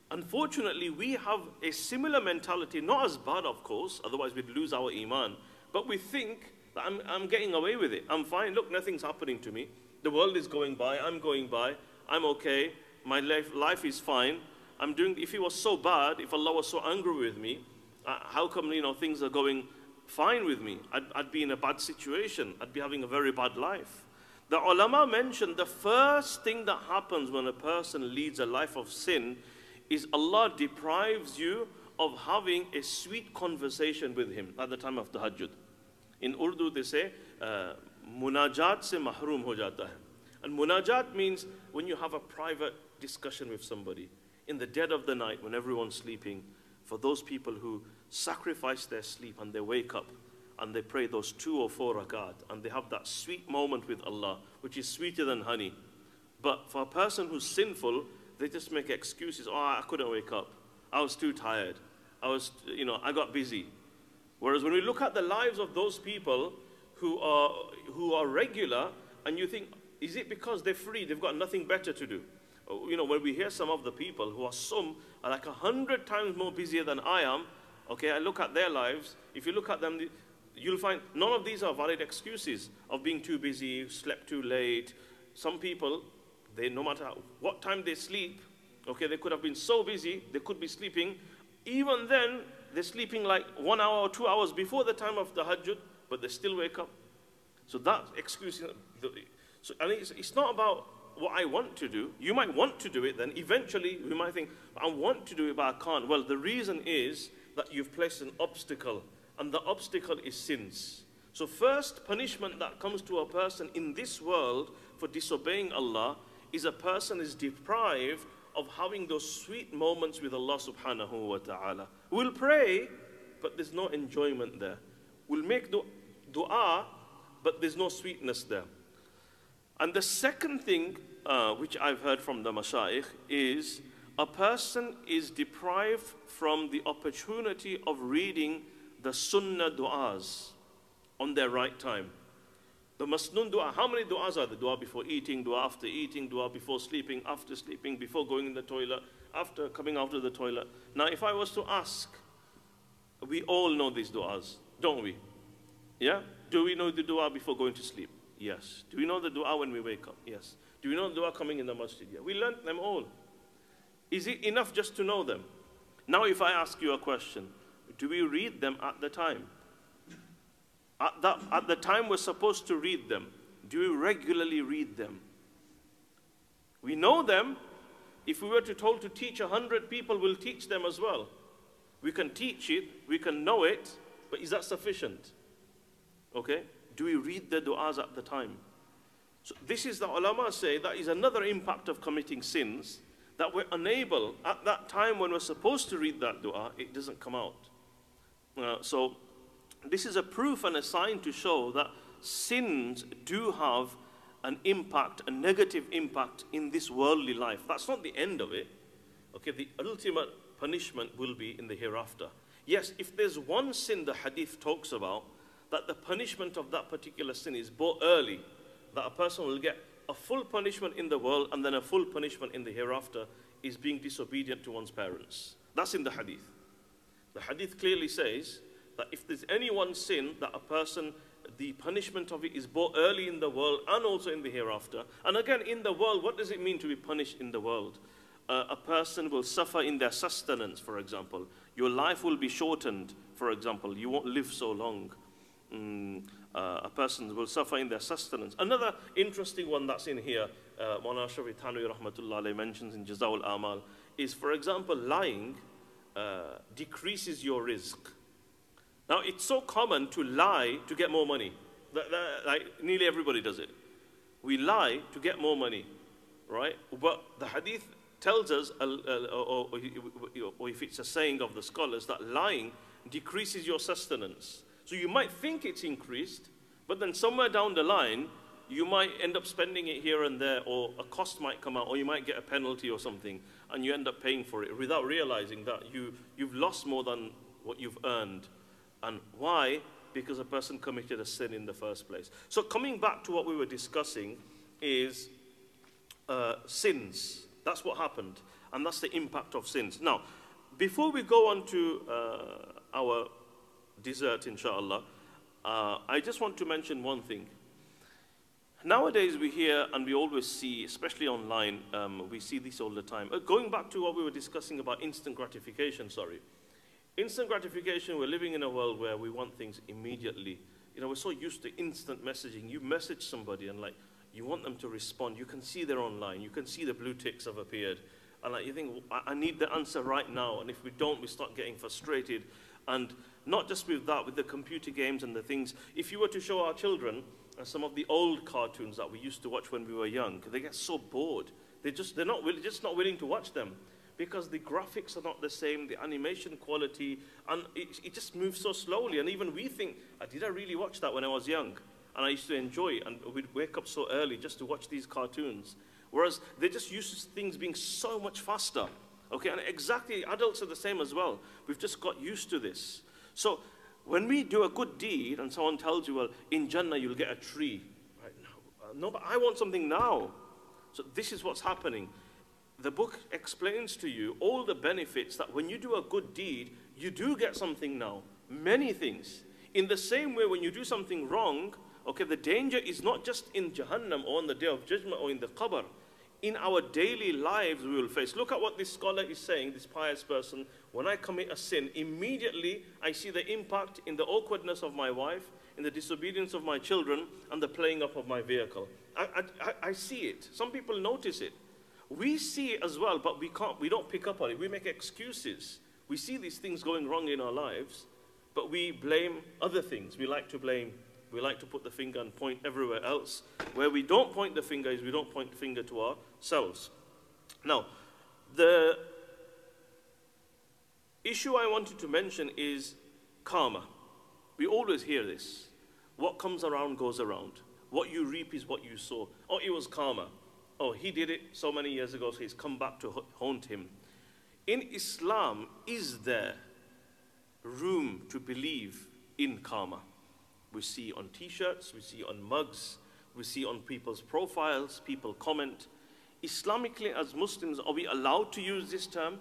Unfortunately, we have a similar mentality, not as bad, of course, otherwise we'd lose our iman, but we think that I'm, I'm getting away with it. I'm fine. Look, nothing's happening to me. The world is going by. I'm going by. I'm okay. My life, life is fine. I'm doing, if it was so bad, if Allah was so angry with me, uh, how come, you know, things are going fine with me? I'd, I'd be in a bad situation. I'd be having a very bad life. The ulama mentioned the first thing that happens when a person leads a life of sin is Allah deprives you of having a sweet conversation with Him at the time of the tahajjud. In Urdu, they say, uh, munajat se mahroom ho jata hai. And munajat means when you have a private discussion with somebody in the dead of the night when everyone's sleeping. For those people who sacrifice their sleep and they wake up and they pray those two or four rakat and they have that sweet moment with Allah, which is sweeter than honey. But for a person who's sinful, they just make excuses. Oh, I couldn't wake up. I was too tired. I was, you know, I got busy. Whereas when we look at the lives of those people who are, who are regular, and you think, is it because they're free? They've got nothing better to do. Oh, you know, when we hear some of the people who are some are like a hundred times more busier than I am, okay, I look at their lives. If you look at them, you'll find none of these are valid excuses of being too busy, slept too late. Some people, they no matter what time they sleep, okay, they could have been so busy, they could be sleeping. Even then, they're sleeping like one hour or two hours before the time of tahajjud, but they still wake up. So that excuse, so, and it's, it's not about what I want to do. You might want to do it then. Eventually, we might think, I want to do it, but I can't. Well, the reason is that you've placed an obstacle, and the obstacle is sins. So, first punishment that comes to a person in this world for disobeying Allah is a person is deprived of having those sweet moments with Allah subhanahu wa ta'ala. We'll pray, but there's no enjoyment there. We'll make dua, but there's no sweetness there. And the second thing uh, which I've heard from the mashayikh is a person is deprived from the opportunity of reading the sunnah du'as on their right time. The masnun dua, how many du'as are there? Dua before eating, dua after eating, dua before sleeping, after sleeping, before going in the toilet, after coming out of the toilet. Now, if I was to ask, we all know these du'as, don't we? Yeah? Do we know the dua before going to sleep? Yes. Do we know the dua when we wake up? Yes. Do we know the dua coming in the masjid? Yeah. We learned them all. Is it enough just to know them? Now, if I ask you a question, do we read them at the time? At, that, at the time we're supposed to read them, do we regularly read them? We know them. If we were to told to teach a hundred people, we'll teach them as well. We can teach it, we can know it, but is that sufficient? Okay? Do we read the du'as at the time? So this is the ulama say that is another impact of committing sins that we're unable at that time when we're supposed to read that dua, it doesn't come out. Uh, so this is a proof and a sign to show that sins do have an impact, a negative impact in this worldly life. That's not the end of it. Okay, the ultimate punishment will be in the hereafter. Yes, if there's one sin the hadith talks about, that the punishment of that particular sin is brought early, that a person will get a full punishment in the world and then a full punishment in the hereafter is being disobedient to one's parents. That's in the hadith. The hadith clearly says that if there's any one sin that a person, the punishment of it is brought early in the world and also in the hereafter. And again, in the world, what does it mean to be punished in the world? Uh, a person will suffer in their sustenance, for example. Your life will be shortened, for example. You won't live so long um, uh, a person will suffer in their sustenance. Another interesting one that's in here, uh, Mawlana Shafi Rahmatullah mentions in Jazaul Amal, is for example, lying uh, decreases your rizq. Now, it's so common to lie to get more money. That, that, like, nearly everybody does it. We lie to get more money, right? But the hadith tells us, uh, uh, or, or, or if it's a saying of the scholars, that lying decreases your sustenance. So you might think it's increased, but then somewhere down the line, you might end up spending it here and there, or a cost might come out, or you might get a penalty or something, and you end up paying for it without realizing that you, you've lost more than what you've earned. And why? Because a person committed a sin in the first place. So, coming back to what we were discussing, is uh, sins. That's what happened, and that's the impact of sins. Now, before we go on to uh, our dessert, inshallah, uh, I just want to mention one thing. Nowadays, we hear and we always see, especially online, um, we see this all the time. Uh, going back to what we were discussing about instant gratification, sorry. Instant gratification, we're living in a world where we want things immediately. You know, we're so used to instant messaging. You message somebody and, like, you want them to respond. You can see they're online. You can see the blue ticks have appeared. And, like, you think, I, I need the answer right now. And if we don't, we start getting frustrated. And not just with that, with the computer games and the things. If you were to show our children uh, some of the old cartoons that we used to watch when we were young, they get so bored. They just, they're not, just not willing to watch them because the graphics are not the same, the animation quality, and it, it just moves so slowly. And even we think, did I really watch that when I was young? And I used to enjoy it, and we'd wake up so early just to watch these cartoons. Whereas they're just used to things being so much faster. Okay, and exactly, adults are the same as well. We've just got used to this. So when we do a good deed and someone tells you, well, in Jannah you'll get a tree. Right? No, uh, no, but I want something now. So this is what's happening. The book explains to you all the benefits that when you do a good deed, you do get something now. Many things. In the same way, when you do something wrong, okay, the danger is not just in Jahannam or on the day of judgment or in the qabr. In our daily lives, we will face. Look at what this scholar is saying, this pious person. When I commit a sin, immediately I see the impact in the awkwardness of my wife, in the disobedience of my children, and the playing up of my vehicle. I, I, I see it. Some people notice it. We see it as well, but we, can't, we don't pick up on it. We make excuses. We see these things going wrong in our lives, but we blame other things. We like to blame, we like to put the finger and point everywhere else. Where we don't point the finger is we don't point the finger to ourselves. Now, the issue I wanted to mention is karma. We always hear this. What comes around goes around. What you reap is what you sow. Oh, it was karma. Oh, he did it so many years ago, so he's come back to haunt him. In Islam, is there room to believe in karma? We see on t shirts, we see on mugs, we see on people's profiles, people comment. Islamically, as Muslims, are we allowed to use this term?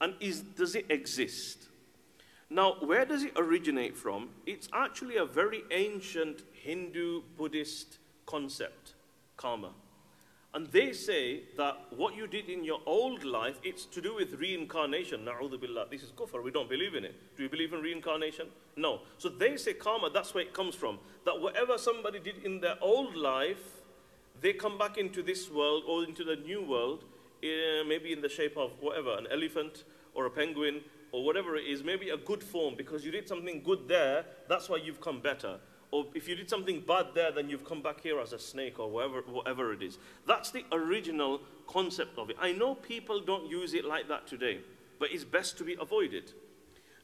And is, does it exist? Now, where does it originate from? It's actually a very ancient Hindu Buddhist concept, karma. And they say that what you did in your old life, it's to do with reincarnation. Na'udhu billah. This is kufr. We don't believe in it. Do you believe in reincarnation? No. So they say karma, that's where it comes from. That whatever somebody did in their old life, they come back into this world or into the new world, uh, maybe in the shape of whatever, an elephant or a penguin or whatever it is, maybe a good form because you did something good there, that's why you've come better or if you did something bad there, then you've come back here as a snake or whatever, whatever it is. That's the original concept of it. I know people don't use it like that today, but it's best to be avoided.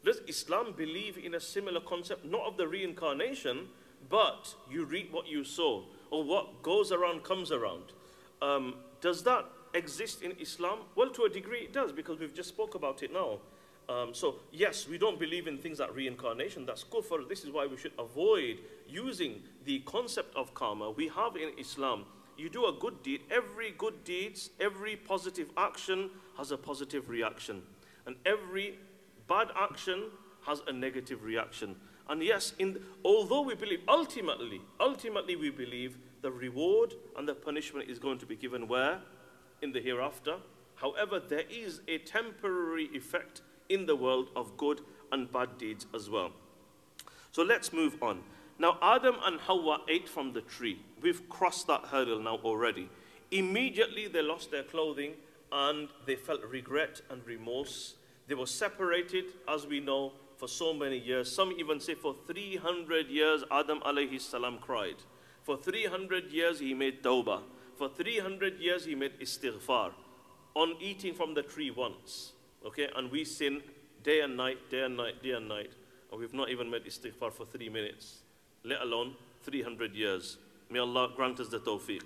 Does Islam believe in a similar concept, not of the reincarnation, but you reap what you sow, or what goes around comes around? Um, does that exist in Islam? Well, to a degree it does, because we've just spoke about it now. Um, so, yes, we don't believe in things like reincarnation. That's kufr. This is why we should avoid using the concept of karma we have in Islam. You do a good deed, every good deed, every positive action has a positive reaction. And every bad action has a negative reaction. And yes, in, although we believe, ultimately, ultimately we believe the reward and the punishment is going to be given where? In the hereafter. However, there is a temporary effect in the world of good and bad deeds as well. So let's move on. Now, Adam and Hawa ate from the tree. We've crossed that hurdle now already. Immediately, they lost their clothing and they felt regret and remorse. They were separated, as we know, for so many years. Some even say for 300 years, Adam alayhi salam cried. For 300 years, he made tawbah. For 300 years, he made istighfar on eating from the tree once. Okay, and we sin day and night, day and night, day and night, and we've not even made istighfar for three minutes, let alone 300 years. May Allah grant us the tawfiq.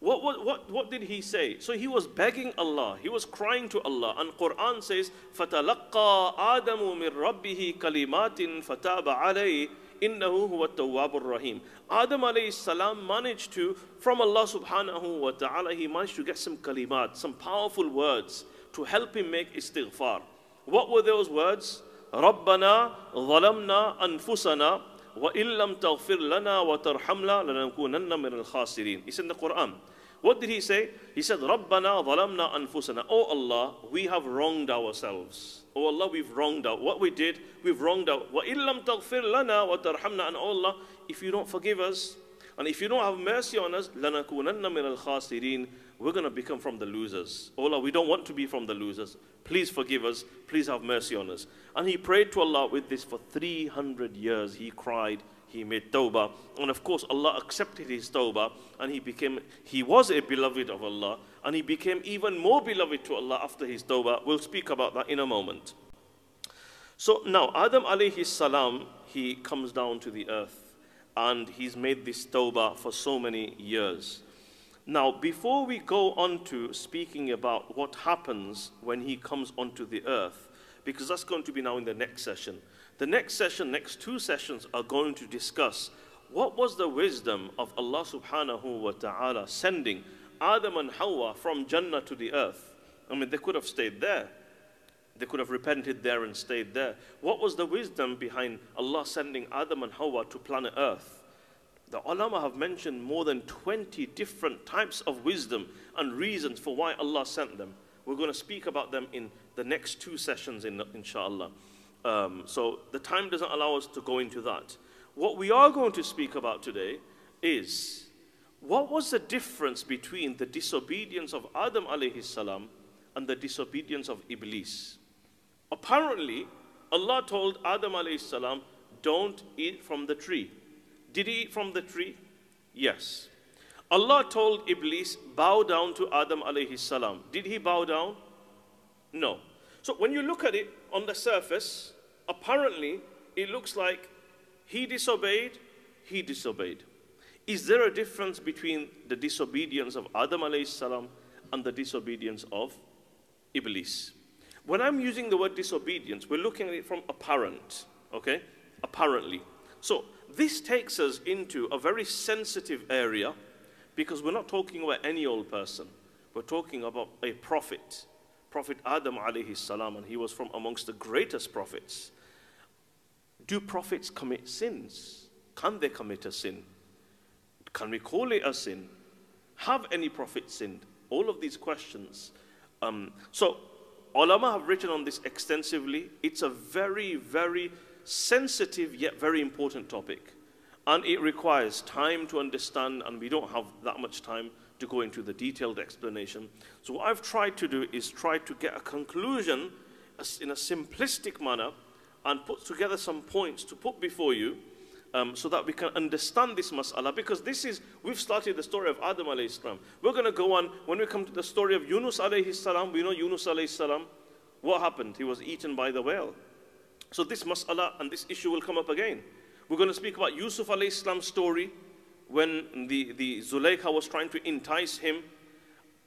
What, what, what, what did he say? So he was begging Allah. He was crying to Allah. And Quran says, فَتَلَقَّى آدَمُ مِنْ رَبِّهِ كَلِمَاتٍ فَتَابَ عَلَيْهِ إِنَّهُ هُوَ التَّوَّابُ الرَّحِيمُ Adam alayhi salam managed to, from Allah subhanahu wa ta'ala, he managed to get some kalimat, some powerful words to help him make istighfar. What were those words? ربنا ظلمنا أنفسنا وإن لم تغفر لنا وترحمنا لنكونن من الخاسرين. It's in the Quran. What did he say? He said, رَبَّنَا ظَلَمْنَا أَنفُسَنَا Oh Allah, we have wronged ourselves. Oh Allah, we've wronged out. What we did, we've wronged out. وَإِن لَمْ تَغْفِرْ لَنَا وَتَرْحَمْنَا And oh Allah, if you don't forgive us, and if you don't have mercy on us, لَنَكُونَنَّ مِنَ الْخَاسِرِينَ we're going to become from the losers. Oh Allah, we don't want to be from the losers. Please forgive us. Please have mercy on us. And he prayed to Allah with this for 300 years. He cried, he made tawbah. And of course, Allah accepted his tawbah and he became, he was a beloved of Allah and he became even more beloved to Allah after his tawbah. We'll speak about that in a moment. So now, Adam alayhi salam, he comes down to the earth and he's made this tawbah for so many years. Now, before we go on to speaking about what happens when he comes onto the earth, because that's going to be now in the next session, the next session, next two sessions are going to discuss what was the wisdom of Allah subhanahu wa ta'ala sending Adam and Hawa from Jannah to the earth. I mean, they could have stayed there. They could have repented there and stayed there. What was the wisdom behind Allah sending Adam and Hawa to planet Earth? The ulama have mentioned more than 20 different types of wisdom and reasons for why Allah sent them. We're going to speak about them in the next two sessions, in, inshallah. Um, so the time doesn't allow us to go into that. What we are going to speak about today is what was the difference between the disobedience of Adam alayhi salam and the disobedience of Iblis? Apparently, Allah told Adam alayhi salam, don't eat from the tree. Did he eat from the tree? Yes. Allah told Iblis, bow down to Adam alayhi salam. Did he bow down? No. So when you look at it on the surface, apparently it looks like he disobeyed, he disobeyed. Is there a difference between the disobedience of Adam alayhi salam and the disobedience of Iblis? When I'm using the word disobedience, we're looking at it from apparent, okay? Apparently. So this takes us into a very sensitive area because we're not talking about any old person. We're talking about a prophet, Prophet Adam alayhi salam, and he was from amongst the greatest prophets. Do prophets commit sins? Can they commit a sin? Can we call it a sin? Have any prophets sinned? All of these questions. Um, so Ulama have written on this extensively. It's a very, very sensitive yet very important topic. And it requires time to understand, and we don't have that much time to go into the detailed explanation. So, what I've tried to do is try to get a conclusion in a simplistic manner and put together some points to put before you um, so that we can understand this mas'ala because this is, we've started the story of Adam alayhi salam. We're going to go on, when we come to the story of Yunus alayhi salam, we know Yunus alayhi salam, what happened? He was eaten by the whale. So this mas'ala and this issue will come up again. We're going to speak about Yusuf alayhi salam's story when the, the Zulaykha was trying to entice him.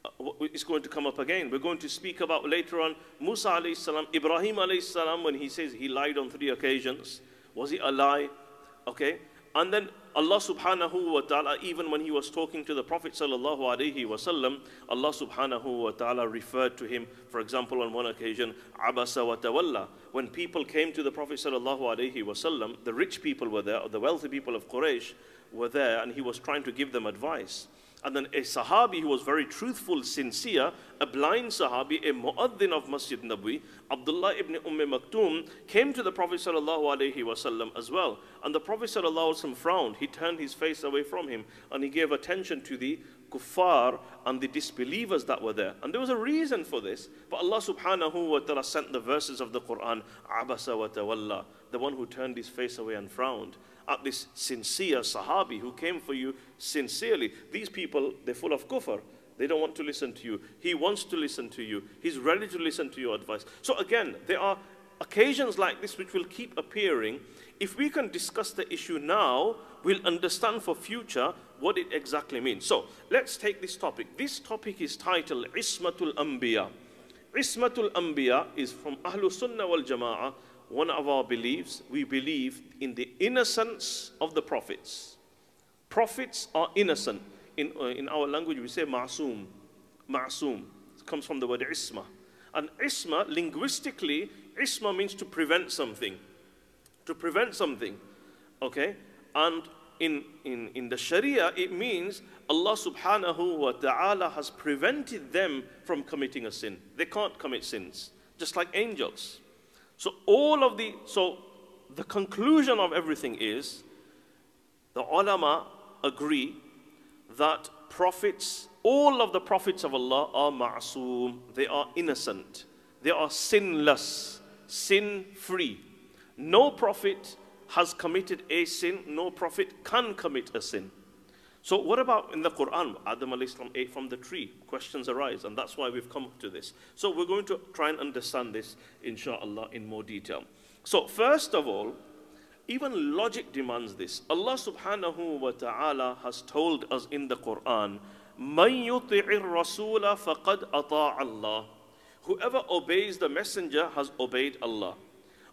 Uh, it's going to come up again. We're going to speak about later on Musa alayhi salam, Ibrahim alayhi salam, when he says he lied on three occasions. Was he a lie? Okay? And then Allah subhanahu wa ta'ala, even when he was talking to the Prophet sallallahu alaihi wasallam, Allah subhanahu wa ta'ala referred to him, for example, on one occasion, abasa wa tawalla. When people came to the Prophet sallallahu alaihi wasallam, the rich people were there, the wealthy people of Quraysh were there, and he was trying to give them advice. And then a Sahabi who was very truthful, sincere, a blind Sahabi, a Mu'addin of Masjid Nabi, Abdullah ibn Umm Maktoum, came to the Prophet wasallam as well. And the Prophet ﷺ frowned. He turned his face away from him and he gave attention to the kuffar and the disbelievers that were there. And there was a reason for this. But Allah subhanahu wa ta'ala sent the verses of the Quran, Abasa wa tawalla, the one who turned his face away and frowned at this sincere Sahabi who came for you sincerely. These people, they're full of kufr. They don't want to listen to you. He wants to listen to you. He's ready to listen to your advice. So again, there are occasions like this which will keep appearing. If we can discuss the issue now, we'll understand for future what it exactly means. So let's take this topic. This topic is titled Ismatul Anbiya. Ismatul Anbiya is from Ahlul Sunnah wal Jama'ah one of our beliefs, we believe in the innocence of the prophets. Prophets are innocent. In, uh, in our language, we say ma'soom. Ma'soom. It comes from the word isma. And isma, linguistically, isma means to prevent something. To prevent something. Okay? And in, in, in the Sharia, it means Allah subhanahu wa ta'ala has prevented them from committing a sin. They can't commit sins, just like angels. So all of the, so the conclusion of everything is the ulama agree that prophets, all of the prophets of Allah are ma'soom. They are innocent. They are sinless, sin-free. No prophet has committed a sin. No prophet can commit a sin. So what about in the Quran? Adam salam ate from the tree. Questions arise, and that's why we've come to this. So we're going to try and understand this, inshallah, in more detail. So first of all, even logic demands this. Allah subhanahu wa ta'ala has told us in the Quran, مَن يُطِعِ الرَّسُولَ فَقَدْ أَطَاعَ اللَّهِ Whoever obeys the messenger has obeyed Allah.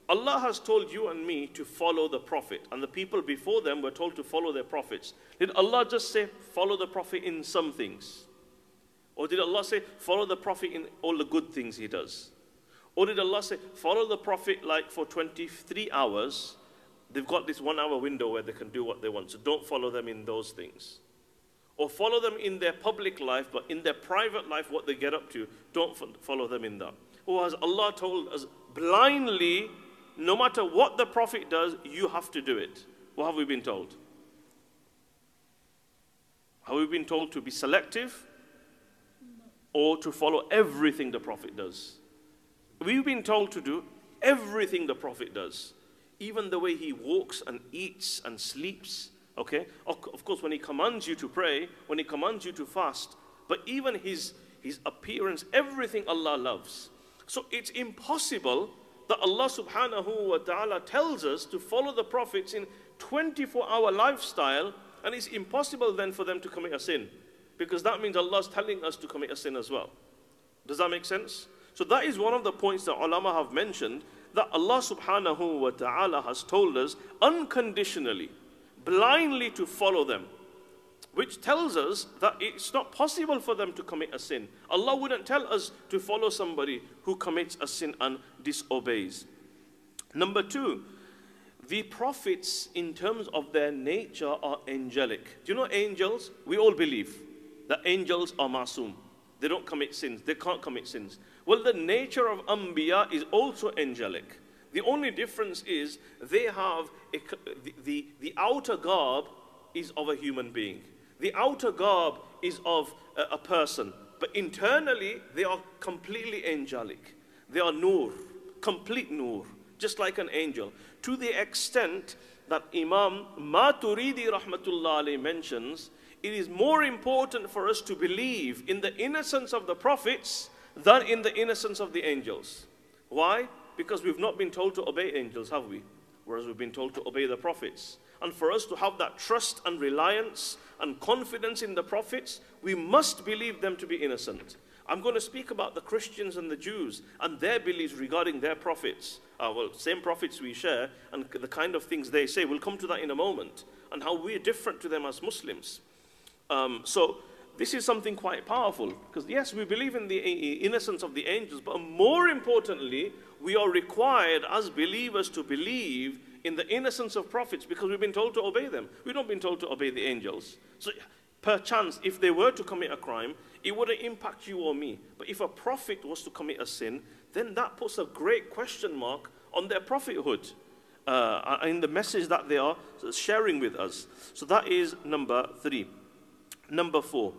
Allah has told you and me to follow the Prophet, and the people before them were told to follow their prophets. Did Allah just say, follow the Prophet in some things? Or did Allah say, follow the Prophet in all the good things he does? Or did Allah say, follow the Prophet like for 23 hours? They've got this one hour window where they can do what they want. So don't follow them in those things. Or follow them in their public life, but in their private life, what they get up to, don't follow them in that. Or has Allah told us blindly, no matter what the Prophet does, you have to do it? What have we been told? Have we been told to be selective or to follow everything the Prophet does? We've been told to do everything the Prophet does, even the way he walks and eats and sleeps. Okay? Of course, when he commands you to pray, when he commands you to fast, but even his, his appearance, everything Allah loves. So it's impossible that Allah subhanahu wa ta'ala tells us to follow the prophets in 24 hour lifestyle, and it's impossible then for them to commit a sin. Because that means Allah is telling us to commit a sin as well. Does that make sense? So that is one of the points that ulama have mentioned that Allah subhanahu wa ta'ala has told us unconditionally, blindly to follow them, which tells us that it's not possible for them to commit a sin. Allah wouldn't tell us to follow somebody who commits a sin and disobeys. Number two, the prophets, in terms of their nature, are angelic. Do you know angels? We all believe that angels are masoom. They don't commit sins. They can't commit sins. Well, the nature of Anbiya is also angelic. The only difference is they have a, the, the, the, outer garb is of a human being. The outer garb is of a, a person. But internally, they are completely angelic. They are nur, complete nur, just like an angel. To the extent that Imam Maturidi rahmatullah mentions, it is more important for us to believe in the innocence of the prophets than in the innocence of the angels. Why? Because we've not been told to obey angels, have we? Whereas we've been told to obey the prophets. And for us to have that trust and reliance and confidence in the prophets, we must believe them to be innocent. I'm going to speak about the Christians and the Jews and their beliefs regarding their prophets. Uh, well, same prophets we share and the kind of things they say. We'll come to that in a moment. And how we're different to them as Muslims. Um, so this is something quite powerful because yes, we believe in the innocence of the angels, but more importantly, we are required as believers to believe in the innocence of prophets because we've been told to obey them. We've not been told to obey the angels. So perchance, if they were to commit a crime, it wouldn't impact you or me. But if a prophet was to commit a sin, then that puts a great question mark on their prophethood uh, in the message that they are sharing with us. So that is number three. Number four.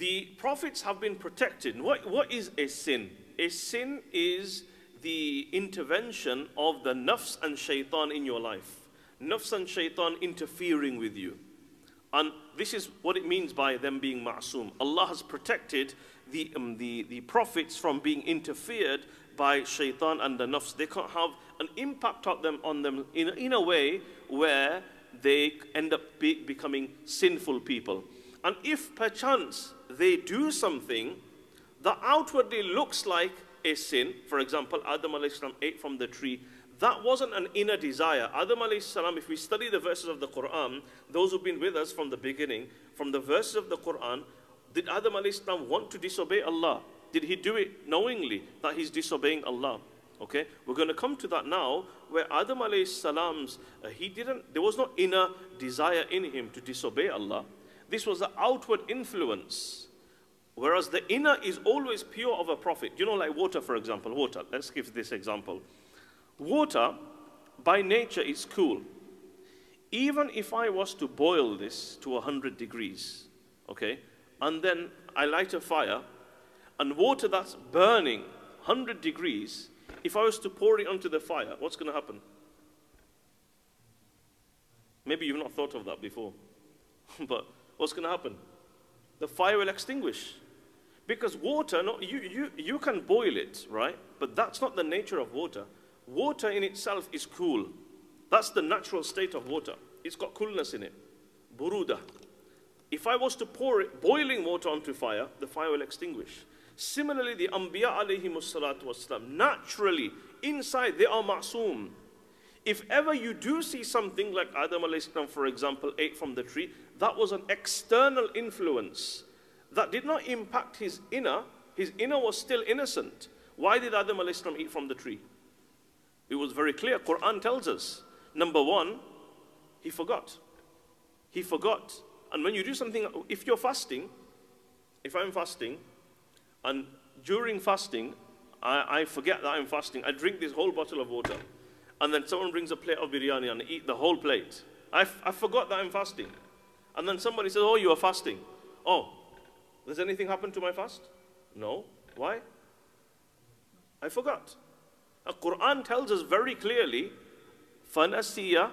The prophets have been protected. What, what is a sin? A sin is the intervention of the nafs and shaitan in your life. Nafs and shaitan interfering with you. And this is what it means by them being ma'soom. Allah has protected the, um, the, the prophets from being interfered by shaitan and the nafs. They can't have an impact on them, on them in, in a way where they end up be, becoming sinful people. And if perchance they do something that outwardly looks like a sin, for example, Adam salam ate from the tree, that wasn't an inner desire. Adam salam, if we study the verses of the Quran, those who've been with us from the beginning, from the verses of the Quran, did Adam salam want to disobey Allah? Did he do it knowingly that he's disobeying Allah? Okay, we're going to come to that now, where Adam salam's uh, he didn't. There was no inner desire in him to disobey Allah. This was the outward influence. Whereas the inner is always pure of a prophet. You know, like water, for example. Water. Let's give this example. Water, by nature, is cool. Even if I was to boil this to 100 degrees, okay, and then I light a fire, and water that's burning 100 degrees, if I was to pour it onto the fire, what's going to happen? Maybe you've not thought of that before. but what's going to happen? The fire will extinguish. Because water, you, you, you can boil it, right? But that's not the nature of water. Water in itself is cool. That's the natural state of water. It's got coolness in it. Buruda. If I was to pour it, boiling water onto fire, the fire will extinguish. Similarly, the Anbiya alayhi salatu wasalam, naturally, inside they are ma'soom. If ever you do see something like Adam alayhi salam, for example, ate from the tree, that was an external influence that did not impact his inner. His inner was still innocent. Why did Adam salam eat from the tree? It was very clear. Quran tells us. Number one, he forgot. He forgot. And when you do something, if you're fasting, if I'm fasting, and during fasting, I, I forget that I'm fasting, I drink this whole bottle of water, and then someone brings a plate of biryani and I eat the whole plate. I, I forgot that I'm fasting. And then somebody says, Oh, you are fasting. Oh, does anything happen to my fast? No. Why? I forgot. The Quran tells us very clearly, فَنَسِيَ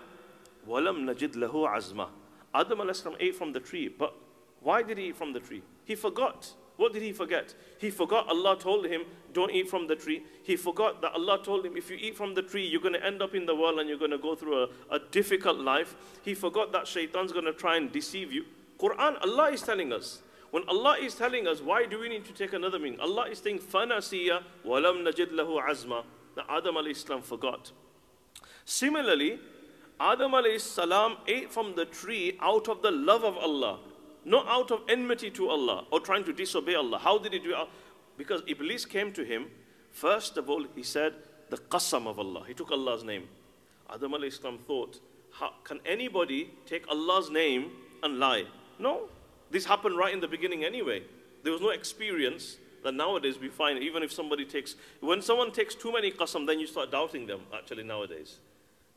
وَلَمْ نَجِدْ لَهُ عَزْمًا Adam ate from the tree, but why did he eat from the tree? He forgot. What did he forget? He forgot Allah told him, don't eat from the tree. He forgot that Allah told him, if you eat from the tree, you're going to end up in the world and you're going to go through a, a difficult life. He forgot that shaitan's going to try and deceive you. Quran, Allah is telling us. When Allah is telling us, why do we need to take another meaning? Allah is saying, فَنَسِيَ وَلَمْ نَجِدْ لَهُ عَزْمًا That Adam salam forgot. Similarly, Adam salam ate from the tree out of the love of Allah not out of enmity to Allah or trying to disobey Allah. How did he do it? Because Iblis came to him. First of all, he said the qasam of Allah. He took Allah's name. Adam alayhis salam thought, can anybody take Allah's name and lie? No. This happened right in the beginning anyway. There was no experience that nowadays we find, even if somebody takes, when someone takes too many qasam, then you start doubting them actually nowadays.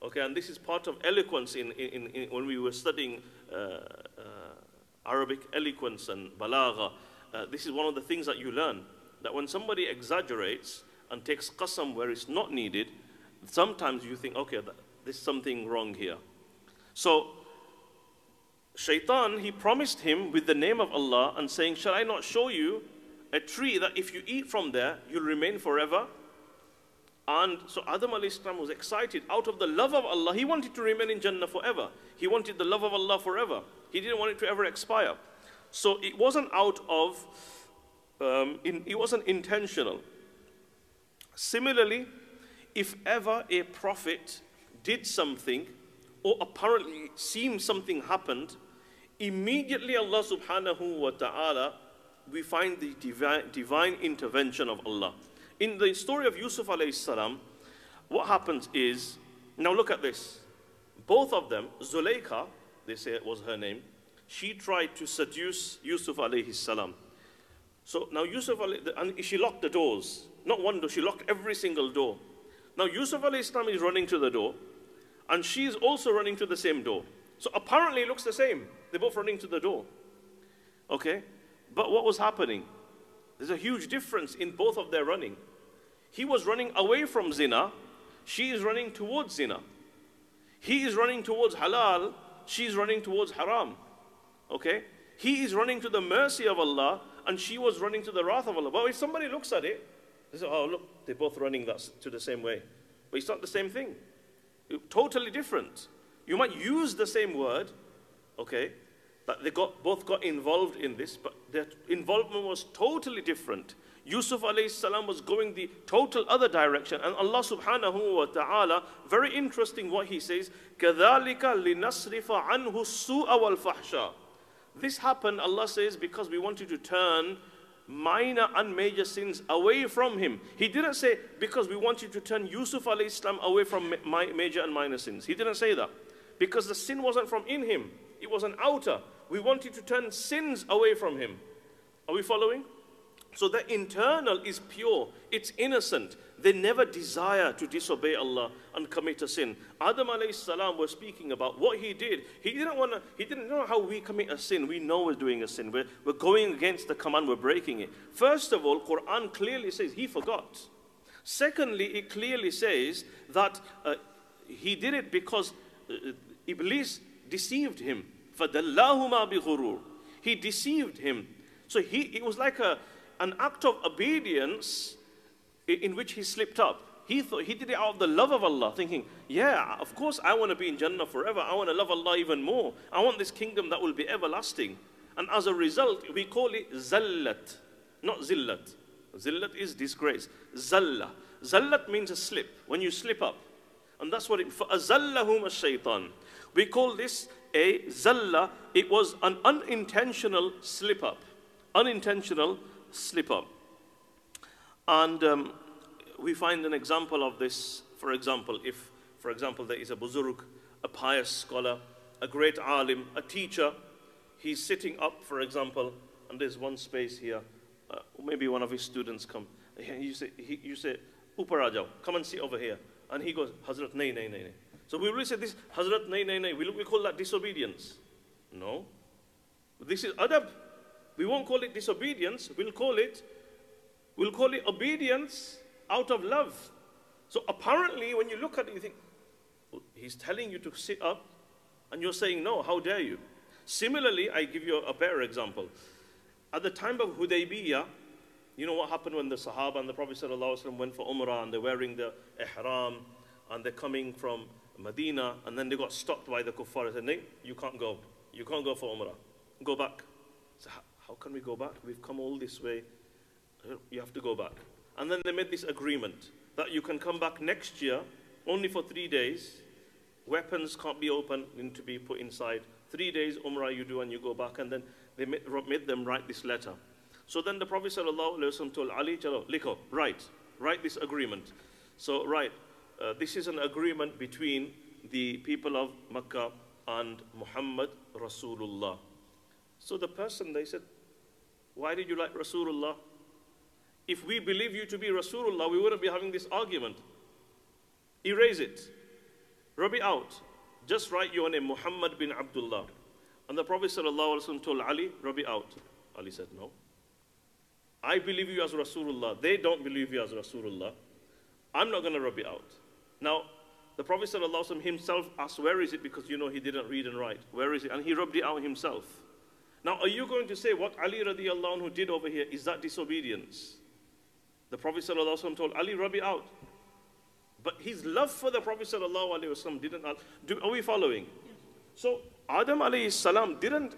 Okay, and this is part of eloquence in, in, in when we were studying uh, uh, Arabic eloquence and balagha. Uh, this is one of the things that you learn. That when somebody exaggerates and takes qasam where it's not needed, sometimes you think, okay, there's something wrong here. So, Shaitan, he promised him with the name of Allah and saying, Shall I not show you a tree that if you eat from there, you'll remain forever? And so Adam Islam was excited out of the love of Allah. He wanted to remain in Jannah forever. He wanted the love of Allah forever. He didn't want it to ever expire. So it wasn't out of, um, in, it wasn't intentional. Similarly, if ever a prophet did something or apparently seemed something happened, immediately Allah subhanahu wa ta'ala, we find the divine, divine intervention of Allah. In the story of Yusuf alayhi salam, what happens is, now look at this. Both of them, Zuleika, they say it was her name, she tried to seduce Yusuf alayhi salam. So now Yusuf, and she locked the doors. Not one door, she locked every single door. Now Yusuf alayhi salam is running to the door, and she is also running to the same door. So apparently it looks the same. They're both running to the door. Okay? But what was happening? There's a huge difference in both of their running. He was running away from zina, she is running towards zina. He is running towards halal, she is running towards haram. Okay? He is running to the mercy of Allah, and she was running to the wrath of Allah. But if somebody looks at it, they say, oh, look, they're both running that to the same way. But it's not the same thing. Totally different. You might use the same word, okay, but they got, both got involved in this, but their involvement was totally different. Yusuf alayhi salam was going the total other direction. And Allah subhanahu wa ta'ala, very interesting what He says, كَذَلِكَ لِنَصْرِفَ عَنْهُ السُّوءَ وَالْفَحْشَى This happened, Allah says, because we wanted to turn minor and major sins away from him. He didn't say because we want you to turn Yusuf alayhi salam away from major and minor sins. He didn't say that. Because the sin wasn't from in him. It was an outer. We wanted to turn sins away from him. Are we following? So the internal is pure, it's innocent. They never desire to disobey Allah and commit a sin. Adam alayhi salam was speaking about what he did. He didn't want to, he didn't know how we commit a sin. We know we're doing a sin. We're, we're going against the command, we're breaking it. First of all, Quran clearly says he forgot. Secondly, it clearly says that uh, he did it because uh, Iblis deceived him. فَدَلَّاهُمَا بِغُرُورٍ He deceived him. So he, it was like a, an act of obedience in which he slipped up. He thought he did it out of the love of Allah, thinking, Yeah, of course I want to be in Jannah forever. I want to love Allah even more. I want this kingdom that will be everlasting. And as a result, we call it zallat, not zillat. Zillat is disgrace. Zalla. Zallat means a slip, when you slip up. And that's what it, فَأَزَلَّهُمَ الشَّيْطَانِ We call this a zalla. It was an unintentional slip up. Unintentional slip up. And um, we find an example of this, for example, if, for example, there is a buzuruk, a pious scholar, a great alim, a teacher, he's sitting up, for example, and there's one space here, uh, maybe one of his students come, you say, he, you say, Uparajaw, come and sit over here. And he goes, Hazrat, nay, nay, nay, nay. So we really say this, Hazrat, nay, nay, nay. We, we call that disobedience. No. This is adab. We won't call it disobedience. We'll call it, we'll call it obedience out of love. So apparently, when you look at it, you think, he's telling you to sit up, and you're saying, no, how dare you? Similarly, I give you a better example. At the time of Hudaybiyah, you know what happened when the Sahaba and the Prophet went for Umrah and they're wearing the ihram and they're coming from Medina and then they got stopped by the kuffar and said, you can't go. You can't go for Umrah. Go back. So how can we go back? We've come all this way. You have to go back. And then they made this agreement that you can come back next year only for three days. Weapons can't be open, need to be put inside. Three days Umrah you do and you go back. And then they made, them write this letter. So then the Prophet ﷺ told Ali, Chalo, likho, write, write this agreement. So, write, uh, this is an agreement between the people of Makkah and Muhammad Rasulullah. So the person, they said, why did you like Rasulullah? If we believe you to be Rasulullah, we wouldn't be having this argument. Erase it. Rub it out. Just write your name, Muhammad bin Abdullah. And the Prophet ﷺ told Ali, rub it out. Ali said, no. I believe you as Rasulullah. They don't believe you as Rasulullah. I'm not going to rub it out. Now, the Prophet ﷺ himself asked, Where is it? Because you know he didn't read and write. Where is it? And he rubbed it out himself. Now, are you going to say what Ali radiallahu anhu did over here is that disobedience? The Prophet ﷺ told Ali, rub it out. But his love for the Prophet ﷺ didn't. Do, are we following? So, Adam salam didn't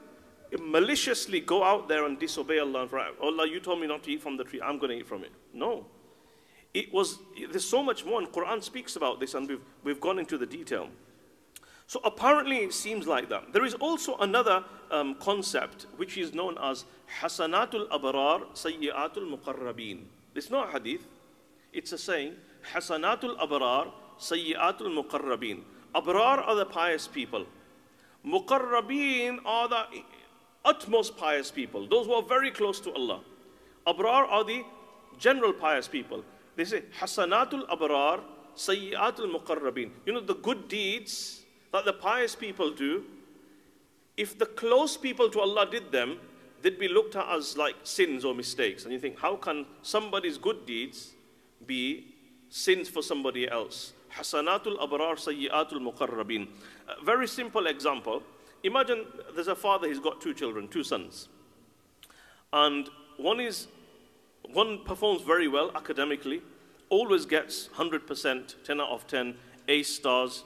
maliciously go out there and disobey Allah. Allah, you told me not to eat from the tree. I'm going to eat from it. No. It was, there's so much more, and Quran speaks about this, and we've, we've gone into the detail. So apparently it seems like that. There is also another um, concept which is known as Hasanatul Abrar Sayyiatul Muqarrabin. It's not a hadith, it's a saying Hasanatul Abrar Sayyiatul Muqarrabin. Abrar are the pious people. Muqarrabin are the utmost pious people, those who are very close to Allah. Abrar are the general pious people. They say, Hasanatul Abrar, Sayyatul Muqarrabin. You know, the good deeds that the pious people do, if the close people to Allah did them, they'd be looked at as like sins or mistakes. And you think, how can somebody's good deeds be sins for somebody else? Hasanatul Abrar, Sayyatul Muqarrabin. Very simple example. Imagine there's a father, he's got two children, two sons. And one is, one performs very well academically, always gets 100%, 10 out of 10, A stars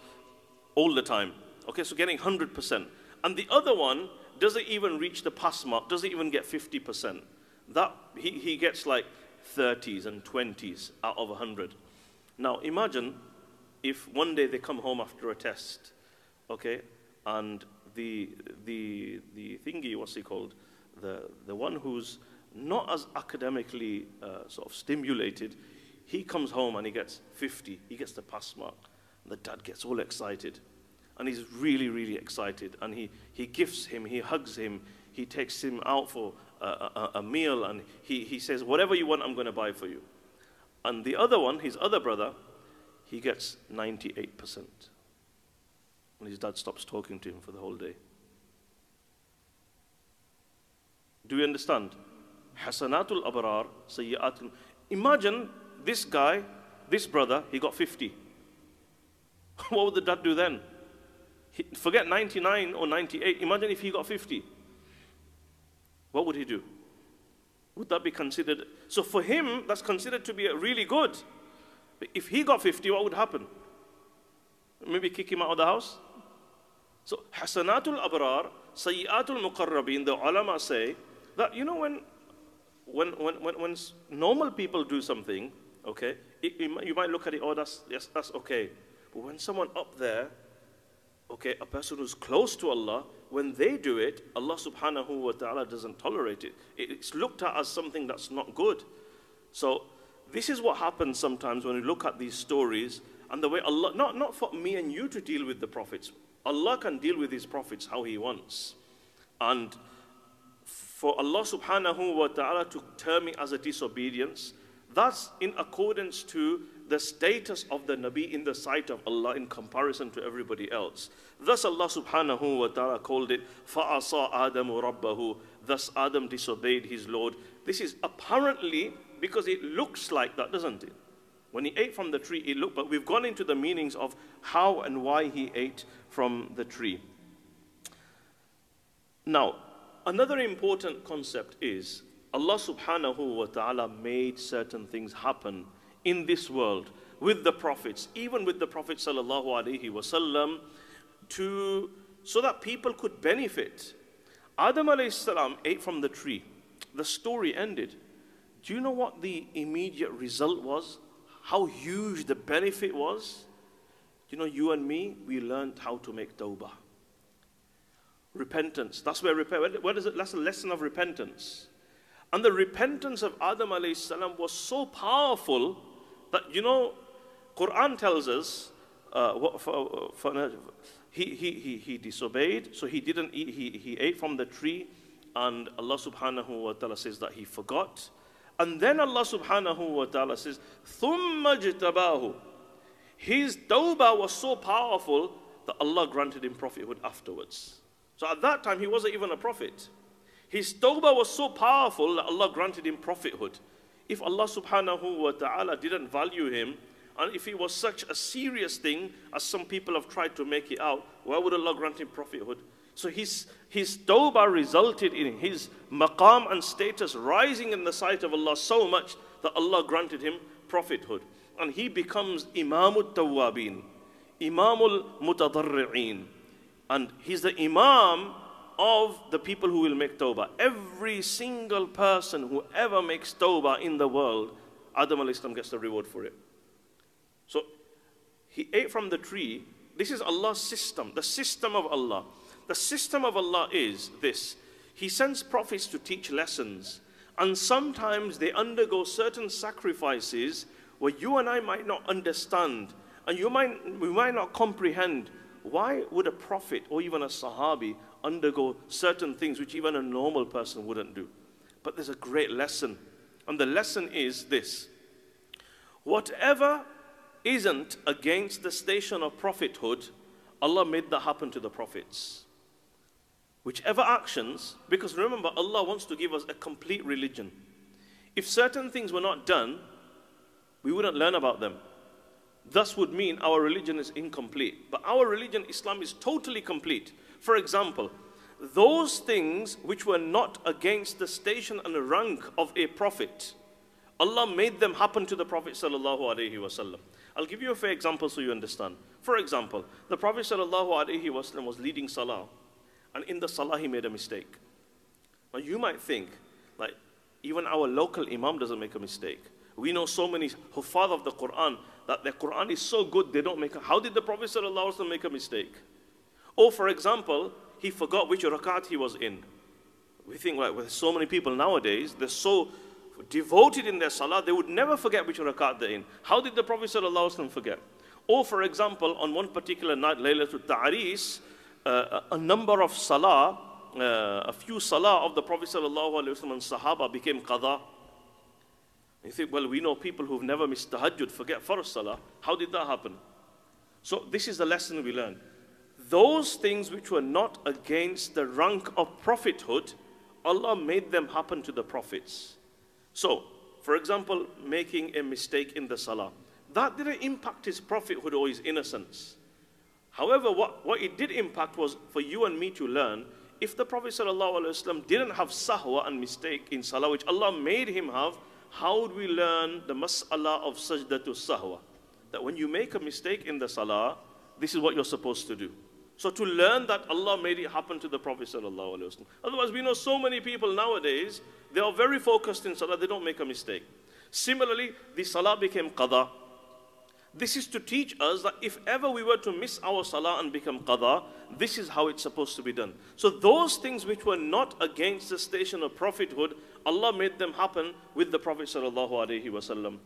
all the time. Okay, so getting 100%. And the other one doesn't even reach the pass mark, doesn't even get 50%. That, he, he gets like 30s and 20s out of 100. Now imagine if one day they come home after a test, okay, and the, the, the thingy, what's he called? The, the one who's not as academically uh, sort of stimulated, he comes home and he gets 50, he gets the pass mark. The dad gets all excited. And he's really, really excited. And he, he gifts him, he hugs him, he takes him out for a, a, a meal, and he, he says, Whatever you want, I'm going to buy for you. And the other one, his other brother, he gets 98%. And his dad stops talking to him for the whole day. Do you understand? Hasanatul abrar, sayyatul. Imagine this guy, this brother, he got 50. what would the dad do then? He, forget 99 or 98. Imagine if he got 50. What would he do? Would that be considered? So for him, that's considered to be really good. But if he got 50, what would happen? Maybe kick him out of the house? So, Hasanatul Abrar, Sayyatul Muqarrabin, the ulama say that, you know, when, when, when, when, when normal people do something, okay, it, you might look at it, oh, that's, yes, that's okay. When someone up there okay, a person who's close to Allah, when they do it, Allah subhanahu wa ta'ala doesn't tolerate it. It's looked at as something that's not good. So this is what happens sometimes when we look at these stories and the way Allah, not, not for me and you to deal with the prophets. Allah can deal with his prophets how he wants. And for Allah subhanahu wa ta'ala to term it as a disobedience, that's in accordance to the status of the Nabi in the sight of Allah in comparison to everybody else. Thus Allah subhanahu wa ta'ala called it, فَعَصَى آدَمُ Rabbahu. Thus Adam disobeyed his Lord. This is apparently because it looks like that, doesn't it? When he ate from the tree, it looked, but we've gone into the meanings of how and why he ate from the tree. Now, another important concept is Allah subhanahu wa ta'ala made certain things happen in this world with the prophets, even with the Prophet wasallam, to so that people could benefit. Adam salam ate from the tree. The story ended. Do you know what the immediate result was? How huge the benefit was? You know, you and me, we learned how to make tawbah. Repentance. That's where. What is it? That's a lesson of repentance. And the repentance of Adam salam was so powerful that you know, Quran tells us uh, for, for, he, he, he, he disobeyed, so he didn't eat, he, he ate from the tree, and Allah subhanahu wa ta'ala says that he forgot. And then Allah subhanahu wa ta'ala says, ثُمَّ جِتَبَاهُ His tawbah was so powerful that Allah granted him prophethood afterwards. So at that time, he wasn't even a prophet. His tawbah was so powerful that Allah granted him prophethood. If Allah subhanahu wa ta'ala didn't value him, and if it was such a serious thing as some people have tried to make it out, why would Allah grant him prophethood? So his, his tawbah resulted in his maqam and status rising in the sight of Allah so much that Allah granted him prophethood. And he becomes Imamul Tawwabin, Imamul Mutadarri'in. And he's the Imam of the people who will make tawbah. Every single person who ever makes tawbah in the world, Adam alayhis salam gets the reward for it. So he ate from the tree. This is Allah's system, the system of Allah. The system of Allah is this. He sends prophets to teach lessons. And sometimes they undergo certain sacrifices where you and I might not understand. And you might, we might not comprehend. Why would a prophet or even a sahabi undergo certain things which even a normal person wouldn't do. But there's a great lesson. And the lesson is this whatever isn't against the station of prophethood, Allah made that happen to the prophets. Whichever actions, because remember, Allah wants to give us a complete religion. If certain things were not done, we wouldn't learn about them. Thus would mean our religion is incomplete. But our religion, Islam, is totally complete. For example, those things which were not against the station and rank of a prophet, Allah made them happen to the Prophet. I'll give you a fair example so you understand. For example, the Prophet sallallahu was leading salah, and in the salah he made a mistake. Now you might think, like, even our local imam doesn't make a mistake. We know so many huffaz of the Quran that the Quran is so good they don't make a. How did the Prophet wasallam make a mistake? Or, for example, he forgot which rakat he was in. We think, like, with so many people nowadays, they're so devoted in their salah, they would never forget which rakat they're in. How did the Prophet ﷺ forget? Or, for example, on one particular night, Laylatul Ta'aris, uh, a number of salah, uh, a few salah of the Prophet ﷺ and Sahaba became qada. You think, well, we know people who've never missed tahajjud forget first salah. How did that happen? So, this is the lesson we learn those things which were not against the rank of prophethood, Allah made them happen to the prophets. So, for example, making a mistake in the salah, that didn't impact his prophethood or his innocence. However, what, what it did impact was for you and me to learn if the Prophet didn't have sahwa and mistake in salah, which Allah made him have, how would we learn the mas'ala of sajdatu sahwa? That when you make a mistake in the salah, this is what you're supposed to do. So to learn that Allah made it happen to the Prophet Otherwise, we know so many people nowadays, they are very focused in salah, they don't make a mistake. Similarly, the salah became qada. This is to teach us that if ever we were to miss our salah and become qada, this is how it's supposed to be done. So those things which were not against the station of prophethood, Allah made them happen with the Prophet sallallahu alaihi wasallam.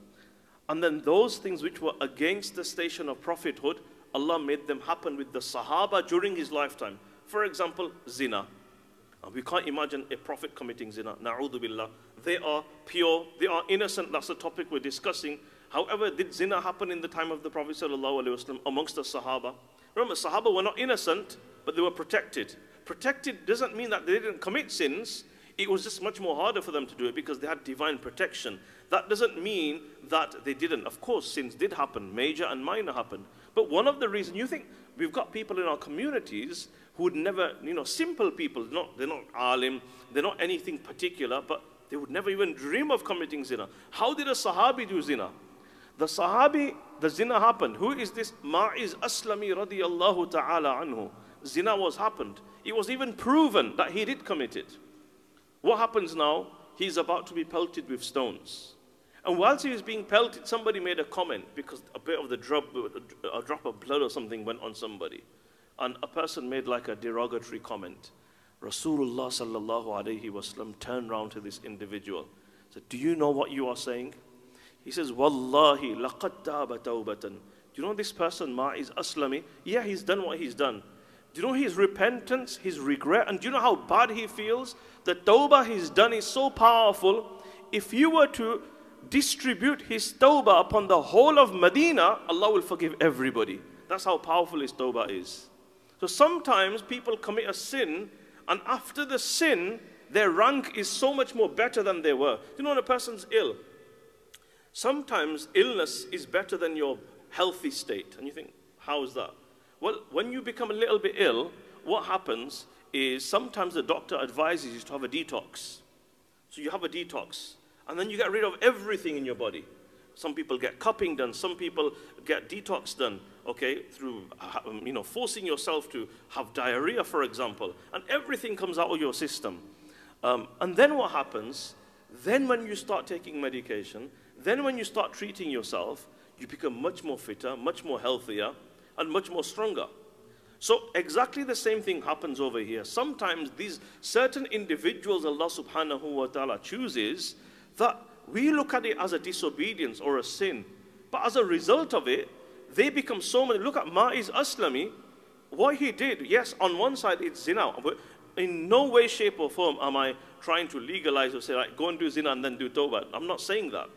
And then those things which were against the station of prophethood, Allah made them happen with the Sahaba during his lifetime. For example, zina. Uh, we can't imagine a prophet committing zina. Na'udhu billah. They are pure, they are innocent. That's the topic we're discussing. However, did zina happen in the time of the Prophet amongst the Sahaba? Remember, Sahaba were not innocent, but they were protected. Protected doesn't mean that they didn't commit sins. It was just much more harder for them to do it because they had divine protection. That doesn't mean that they didn't. Of course, sins did happen, major and minor happened. But one of the reasons, you think we've got people in our communities who would never, you know, simple people, not, they're not alim, they're not anything particular, but they would never even dream of committing zina. How did a Sahabi do zina? The Sahabi, the zina happened. Who is this? Ma'iz Aslami radiallahu ta'ala anhu. Zina was happened. It was even proven that he did commit it. What happens now? He's about to be pelted with stones. And whilst he was being pelted, somebody made a comment because a bit of the drop, a drop of blood or something went on somebody. And a person made like a derogatory comment. Rasulullah sallallahu alayhi wasallam turned around to this individual. Said, Do you know what you are saying? He says, Wallahi, laqad taba tawbatan. Do you know this person, Ma'iz Aslami? Yeah, he's done what he's done. Do you know his repentance, his regret, and do you know how bad he feels? The tawbah he's done is so powerful. If you were to distribute his tawbah upon the whole of Medina, Allah will forgive everybody. That's how powerful his tawbah is. So sometimes people commit a sin, and after the sin, their rank is so much more better than they were. You know, when a person's ill, Sometimes illness is better than your healthy state. And you think, how is that? Well, when you become a little bit ill, what happens is sometimes the doctor advises you to have a detox. So you have a detox, and then you get rid of everything in your body. Some people get cupping done, some people get detox done, okay, through, um, you know, forcing yourself to have diarrhea, for example, and everything comes out of your system. Um, and then what happens? Then when you start taking medication, then when you start treating yourself, you become much more fitter, much more healthier, and much more stronger. So exactly the same thing happens over here. Sometimes these certain individuals Allah subhanahu wa ta'ala chooses that we look at it as a disobedience or a sin. But as a result of it, they become so many. Look at Ma'iz Aslami. What he did, yes, on one side it's zina. But in no way, shape, or form am I trying to legalize or say, like, go and do zina and then do tawbah. I'm not saying that.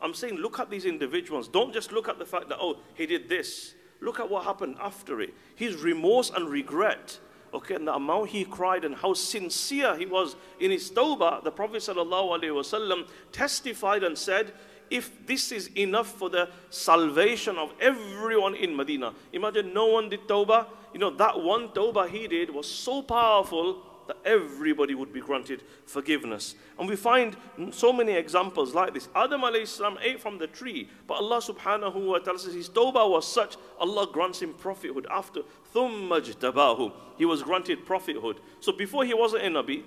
I'm saying look at these individuals. Don't just look at the fact that, oh, he did this. Look at what happened after it. His remorse and regret. Okay, and the amount he cried and how sincere he was in his tawbah, the Prophet ﷺ testified and said, if this is enough for the salvation of everyone in Medina, imagine no one did tawbah. You know, that one tawbah he did was so powerful that everybody would be granted forgiveness. And we find so many examples like this. Adam salam ate from the tree, but Allah subhanahu wa ta'ala says his tawbah was such, Allah grants him prophethood after. ثُمَّ He was granted prophethood. So before he wasn't a Nabi,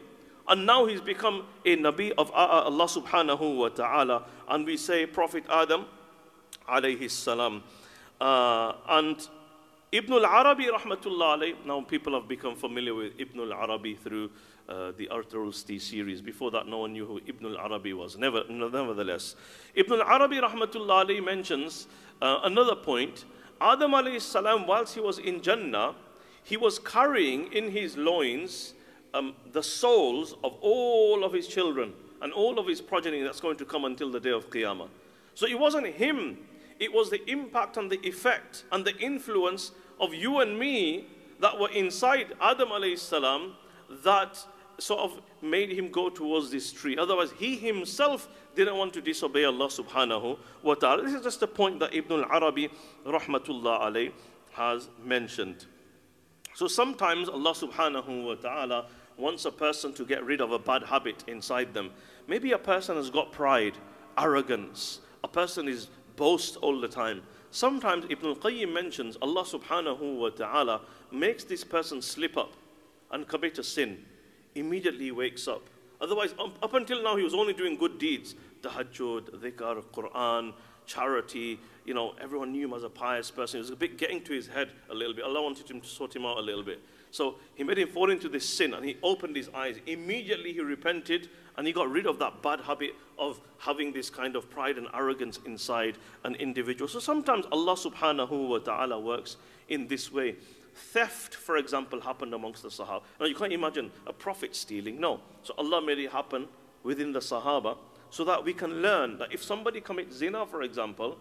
and now he's become a Nabi of Allah subhanahu wa ta'ala. And we say Prophet Adam alayhi salam. Uh, and Ibn al-Arabi rahmatullah alayh, now people have become familiar with Ibn al-Arabi through uh, the Arthur Ulsti series. Before that, no one knew who Ibn al-Arabi was. Never, nevertheless. Ibn al-Arabi rahmatullah alayh mentions uh, another point. Adam alayhi salam, whilst he was in Jannah, he was carrying in his loins um, the souls of all of his children and all of his progeny that's going to come until the day of Qiyamah. So it wasn't him it was the impact and the effect and the influence of you and me that were inside Adam salam that sort of made him go towards this tree. Otherwise, he himself didn't want to disobey Allah subhanahu wa ta'ala. This is just a point that Ibn al-Arabi rahmatullah alayh has mentioned. So sometimes Allah subhanahu wa ta'ala wants a person to get rid of a bad habit inside them. Maybe a person has got pride, arrogance. A person is boast all the time. Sometimes Ibn al-Qayyim mentions Allah subhanahu wa ta'ala makes this person slip up and commit a sin. Immediately he wakes up. Otherwise, up until now he was only doing good deeds. Tahajjud, dhikr, Quran, charity. You know, everyone knew him as a pious person. It was a bit getting to his head a little bit. Allah wanted him to sort him out a little bit. So he made him fall into this sin and he opened his eyes. Immediately he repented and he got rid of that bad habit of having this kind of pride and arrogance inside an individual. So sometimes Allah subhanahu wa ta'ala works in this way. Theft, for example, happened amongst the Sahaba. Now you can't imagine a prophet stealing. No. So Allah made it happen within the Sahaba so that we can learn that if somebody commits zina, for example,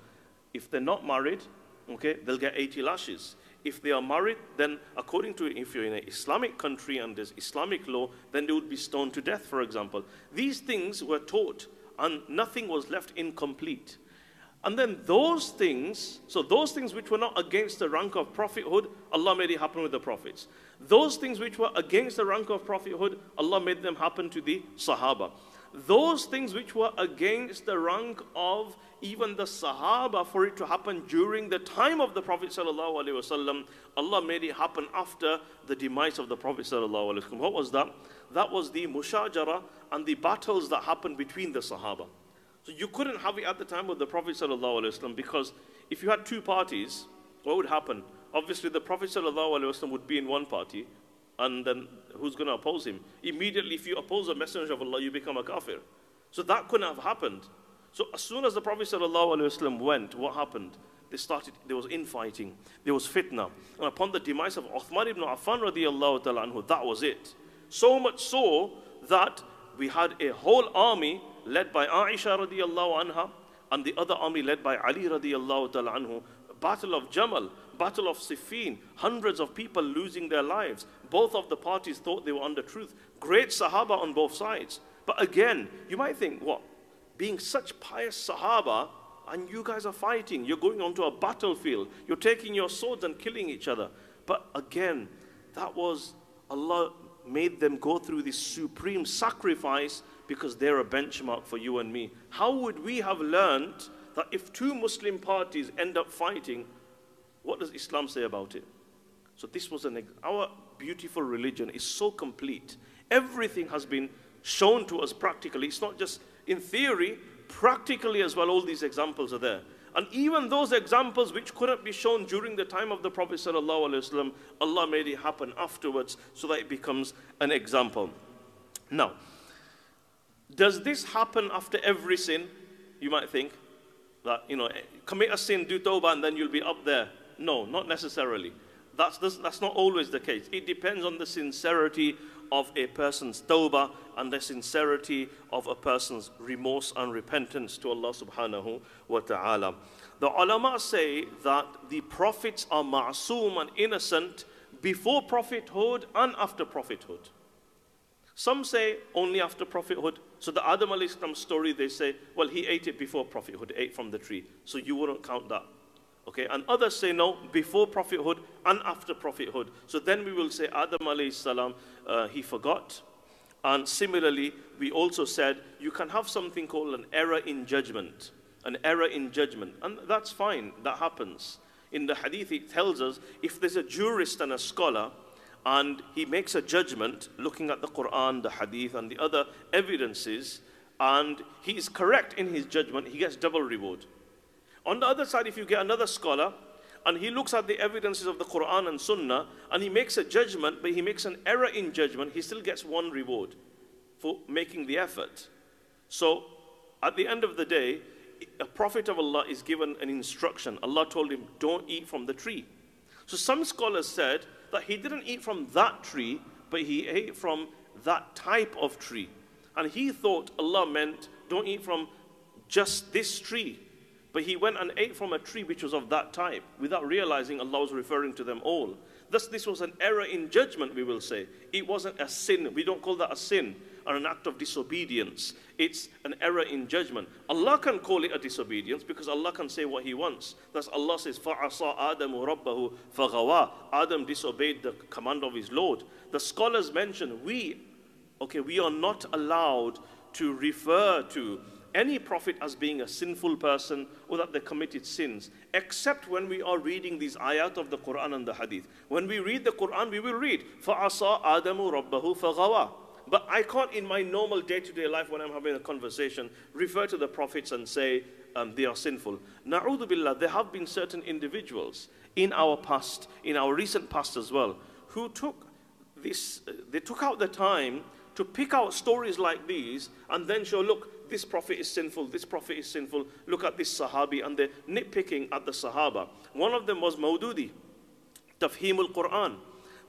if they're not married, okay, they'll get 80 lashes. If they are married, then according to if you're in an Islamic country and there's Islamic law, then they would be stoned to death, for example. These things were taught and nothing was left incomplete. And then those things, so those things which were not against the rank of prophethood, Allah made it happen with the prophets. Those things which were against the rank of prophethood, Allah made them happen to the Sahaba. Those things which were against the rank of even the Sahaba, for it to happen during the time of the Prophet wasallam, Allah made it happen after the demise of the Prophet wasallam. What was that? That was the mushajara and the battles that happened between the Sahaba. So you couldn't have it at the time of the Prophet wasallam because if you had two parties, what would happen? Obviously, the Prophet wasallam would be in one party, and then who's going to oppose him? Immediately, if you oppose a messenger of Allah, you become a kafir. So that couldn't have happened. So as soon as the Prophet ﷺ went, what happened? They started, there was infighting, there was fitna. And upon the demise of Uthman ibn Affan radiallahu ta'ala anhu, that was it. So much so that we had a whole army led by Aisha radiallahu anha and the other army led by Ali radiallahu ta'ala anhu. Battle of Jamal, Battle of Siffin, hundreds of people losing their lives. Both of the parties thought they were under truth. Great Sahaba on both sides. But again, you might think, what? Being such pious Sahaba, and you guys are fighting. You're going onto a battlefield. You're taking your swords and killing each other. But again, that was Allah made them go through this supreme sacrifice because they're a benchmark for you and me. How would we have learned that if two Muslim parties end up fighting, what does Islam say about it? So this was an our beautiful religion is so complete. Everything has been shown to us practically. It's not just in theory, practically as well, all these examples are there. And even those examples which couldn't be shown during the time of the Prophet Allah made it happen afterwards so that it becomes an example. Now, does this happen after every sin? You might think that, you know, commit a sin, do tawbah, and then you'll be up there. No, not necessarily. That's, that's not always the case. It depends on the sincerity of a person's tawbah and the sincerity of a person's remorse and repentance to Allah subhanahu wa ta'ala. The ulama say that the prophets are ma'soom and innocent before prophethood and after prophethood. Some say only after prophethood. So the Adam alayhi story, they say, well, he ate it before prophethood, ate from the tree. So you wouldn't count that. Okay, and others say no, before prophethood and after prophethood. So then we will say Adam alayhi salam, uh, he forgot. And similarly, we also said you can have something called an error in judgment. An error in judgment. And that's fine, that happens. In the hadith, it tells us if there's a jurist and a scholar, and he makes a judgment looking at the Quran, the hadith, and the other evidences, and he is correct in his judgment, he gets double reward. On the other side, if you get another scholar and he looks at the evidences of the Quran and Sunnah and he makes a judgment, but he makes an error in judgment, he still gets one reward for making the effort. So at the end of the day, a prophet of Allah is given an instruction. Allah told him, Don't eat from the tree. So some scholars said that he didn't eat from that tree, but he ate from that type of tree. And he thought Allah meant, Don't eat from just this tree. But he went and ate from a tree which was of that type without realizing Allah was referring to them all. Thus, this was an error in judgment, we will say. It wasn't a sin. We don't call that a sin or an act of disobedience. It's an error in judgment. Allah can call it a disobedience because Allah can say what He wants. Thus, Allah says, فَعَصَى آدَمُ رَبَّهُ فَغَوَى Adam disobeyed the command of his Lord. The scholars mention, we, okay, we are not allowed to refer to any prophet as being a sinful person or that they committed sins, except when we are reading these ayat of the Quran and the Hadith. When we read the Quran, we will read, فَعَصَى آدَمُ رَبَّهُ فَغَوَى But I can't, in my normal day to day life, when I'm having a conversation, refer to the prophets and say um, they are sinful. Na'udhu billah, there have been certain individuals in our past, in our recent past as well, who took this, uh, they took out the time to pick out stories like these and then show, look, this prophet is sinful, this prophet is sinful, look at this Sahabi, and they're nitpicking at the Sahaba. One of them was Maududi, Tafhimul Quran.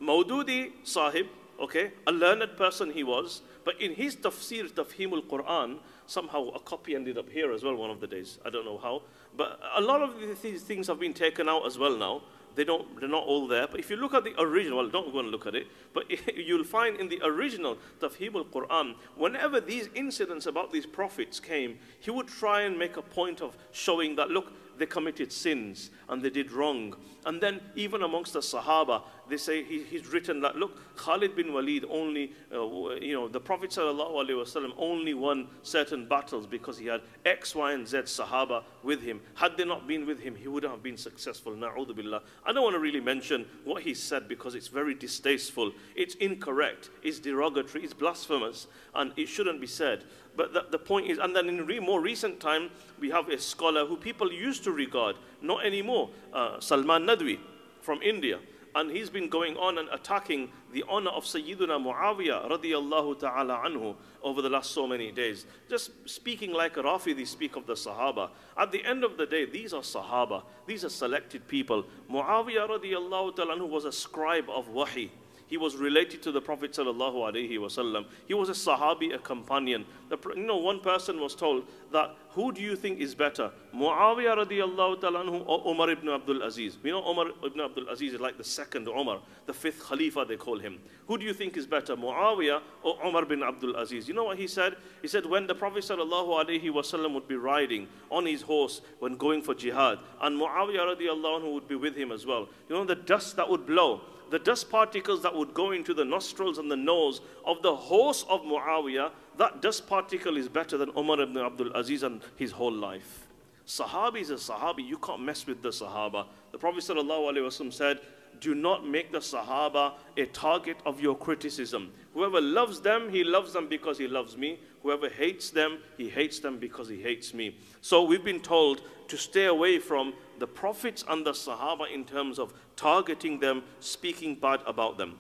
Maududi Sahib, okay, a learned person he was, but in his tafsir, Tafhimul Quran, somehow a copy ended up here as well one of the days. I don't know how. But a lot of these things have been taken out as well now. They don't, they're not all there. But if you look at the original, well, don't go and look at it, but you'll find in the original Tafhim al-Quran, whenever these incidents about these prophets came, he would try and make a point of showing that, look, they committed sins and they did wrong. And then even amongst the Sahaba, they say he, he's written that, look, Khalid bin Walid only, uh, you know, the Prophet ﷺ only won certain battles because he had X, Y, and Z Sahaba with him. Had they not been with him, he wouldn't have been successful. Na'udhu billah. I don't want to really mention what he said because it's very distasteful. It's incorrect. It's derogatory. It's blasphemous. And it shouldn't be said. But the, the point is, and then in re, more recent time, we have a scholar who people used to regard, not anymore, uh, Salman Nadwi from India. And he's been going on and attacking the honor of Sayyiduna Muawiyah radiallahu ta'ala anhu over the last so many days. Just speaking like Rafidi speak of the Sahaba. At the end of the day, these are Sahaba. These are selected people. Muawiyah radiallahu ta'ala anhu was a scribe of Wahi. He was related to the Prophet sallallahu alaihi wasallam. He was a Sahabi, a companion. The, you know, one person was told that who do you think is better, Muawiyah radiallahu ta'ala anhu or Umar ibn Abdul Aziz? We know Umar ibn Abdul Aziz is like the second Umar, the fifth Khalifa they call him. Who do you think is better, Muawiyah or Umar bin Abdul Aziz? You know what he said? He said when the Prophet sallallahu alaihi wasallam would be riding on his horse when going for jihad, and Muawiyah radiallahu anhu would be with him as well. You know the dust that would blow the dust particles that would go into the nostrils and the nose of the horse of Muawiyah, that dust particle is better than Umar ibn Abdul Aziz and his whole life. Sahabi is a Sahabi, you can't mess with the Sahaba. The Prophet ﷺ said, do not make the Sahaba a target of your criticism. Whoever loves them, he loves them because he loves me. Whoever hates them, he hates them because he hates me. So we've been told to stay away from the prophets and the Sahaba in terms of targeting them, speaking bad about them.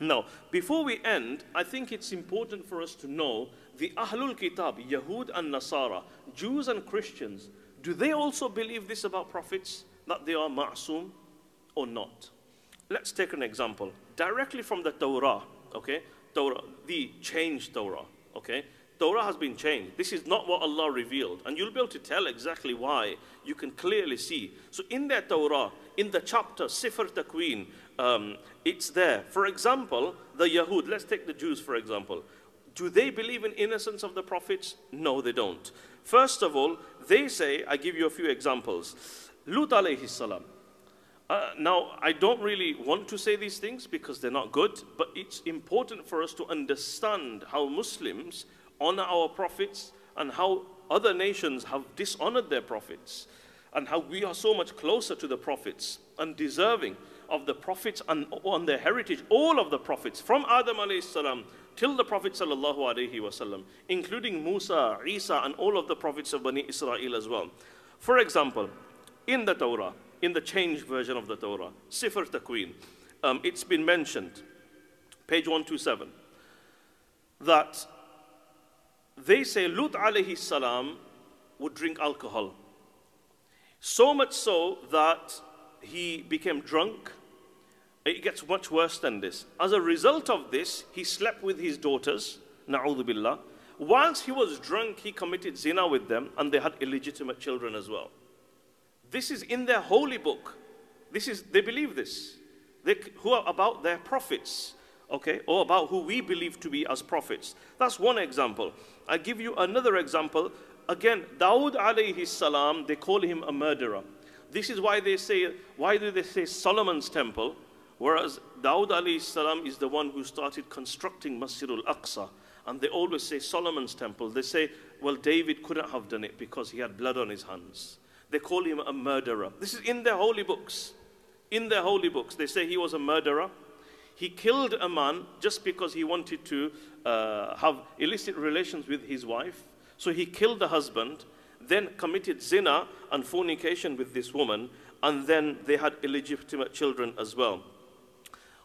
Now, before we end, I think it's important for us to know the Ahlul Kitab, Yahud and Nasara, Jews and Christians, do they also believe this about prophets, that they are ma'soom or not? Let's take an example. Directly from the Torah, okay? Torah, the changed Torah, okay? Torah has been changed. This is not what Allah revealed. And you'll be able to tell exactly why. You can clearly see. So in that Torah, in the chapter, Sifr Takween, um, it's there. For example, the Yahud, let's take the Jews for example. Do they believe in innocence of the prophets? No, they don't. First of all, they say, I give you a few examples. Lut alayhi salam. Uh, now, I don't really want to say these things because they're not good, but it's important for us to understand how Muslims honor our prophets and how other nations have dishonored their prophets and how we are so much closer to the prophets and deserving of the prophets and on their heritage, all of the prophets from Adam salam till the Prophet sallallahu alayhi wasallam, including Musa, Isa, and all of the prophets of Bani Israel as well. For example, in the Torah, in the changed version of the Torah, Sifr Takween, um, it's been mentioned, page 127, that they say Lut alayhi salam would drink alcohol. So much so that he became drunk. It gets much worse than this. As a result of this, he slept with his daughters, na'udhu billah. Whilst he was drunk, he committed zina with them, and they had illegitimate children as well. This is in their holy book. This is, they believe this. They, who are about their prophets okay, or about who we believe to be as prophets. That's one example. I give you another example. Again, Dawood alayhi salam, they call him a murderer. This is why they say, why do they say Solomon's temple? Whereas Dawood alayhi salam is the one who started constructing Masjid al-Aqsa. And they always say Solomon's temple. They say, well, David couldn't have done it because he had blood on his hands. They call him a murderer. This is in their holy books. In their holy books, they say he was a murderer He killed a man just because he wanted to uh, have illicit relations with his wife. So he killed the husband, then committed zina and fornication with this woman, and then they had illegitimate children as well.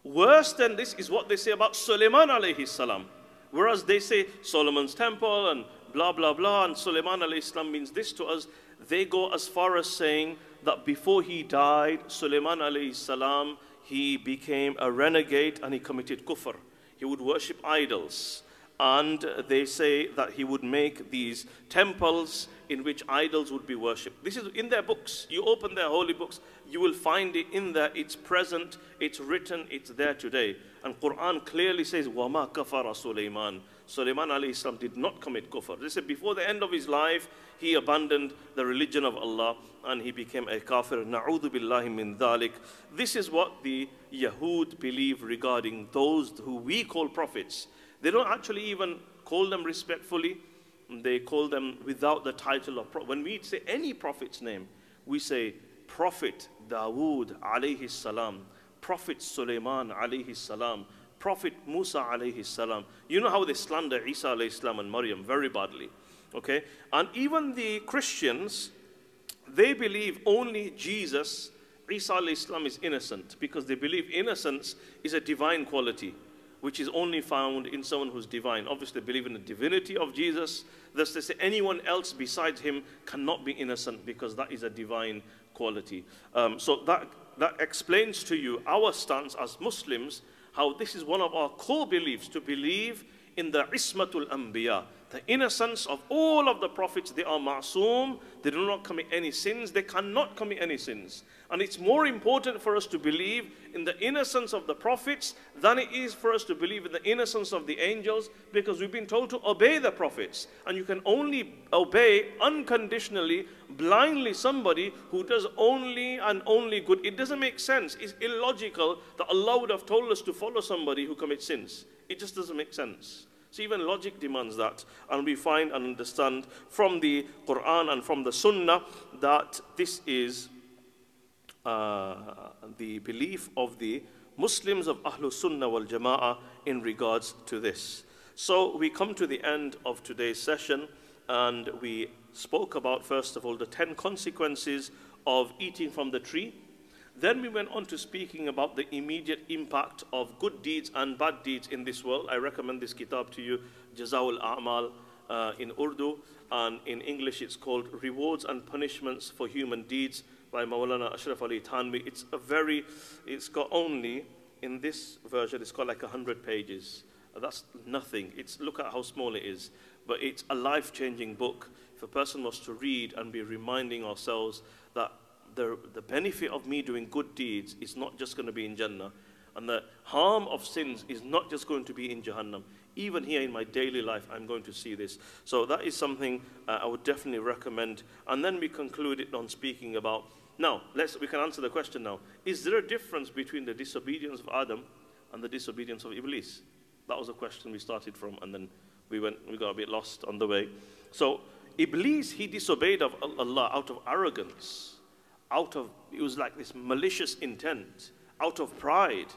Worse than this is what they say about Suleiman alayhi salam. Whereas they say Solomon's temple and blah blah blah, and Suleiman alayhi salam means this to us, they go as far as saying that before he died, Suleiman alayhi salam, he became a renegade and he committed kufr. He would worship idols. And they say that he would make these temples in which idols would be worshipped. This is in their books. You open their holy books, you will find it in there. It's present, it's written, it's there today. And Quran clearly says, وَمَا كَفَرَ سُلَيْمَانَ Sulaiman alayhi salam did not commit kufr. They said before the end of his life, he abandoned the religion of Allah and he became a kafir. Na'udhu billahi min dhalik. This is what the Yahud believe regarding those who we call prophets. They don't actually even call them respectfully. They call them without the title of prophet. When we say any prophet's name, we say Prophet Dawood alayhi salam, Prophet Sulaiman alayhi salam, Prophet Musa alayhi salam. You know how they slander Isa alayhi salam and Maryam very badly. Okay? And even the Christians, they believe only Jesus, Isa salam is innocent because they believe innocence is a divine quality which is only found in someone who's divine. Obviously, they believe in the divinity of Jesus. Thus, they say anyone else besides him cannot be innocent because that is a divine quality. Um, so that, that explains to you our stance as Muslims, how this is one of our core beliefs to believe in the Ismatul Anbiya, the innocence of all of the prophets. They are ma'soom, they do not commit any sins, they cannot commit any sins. And it's more important for us to believe in the innocence of the prophets than it is for us to believe in the innocence of the angels because we've been told to obey the prophets. And you can only obey unconditionally, blindly somebody who does only and only good. It doesn't make sense. It's illogical that Allah would have told us to follow somebody who commits sins. It just doesn't make sense. So even logic demands that. And we find and understand from the Quran and from the Sunnah that this is uh, the belief of the Muslims of Ahlul Sunnah wal Jama'ah in regards to this. So we come to the end of today's session and we spoke about, first of all, the 10 consequences of eating from the tree. Then we went on to speaking about the immediate impact of good deeds and bad deeds in this world. I recommend this kitab to you, Jazawul A'mal, uh, in Urdu, and in English it's called Rewards and Punishments for Human Deeds by Maulana Ashraf Ali Thanvi. It's a very, it's got only, in this version, it's got like 100 pages. That's nothing. It's, look at how small it is. But it's a life-changing book. If a person was to read and be reminding ourselves that the, the benefit of me doing good deeds is not just going to be in Jannah, and the harm of sins is not just going to be in Jahannam. Even here in my daily life, I'm going to see this. So that is something uh, I would definitely recommend. And then we concluded on speaking about. Now, let's, we can answer the question now. Is there a difference between the disobedience of Adam and the disobedience of Iblis? That was a question we started from, and then we went, we got a bit lost on the way. So Iblis, he disobeyed of Allah out of arrogance out of, it was like this malicious intent, out of pride,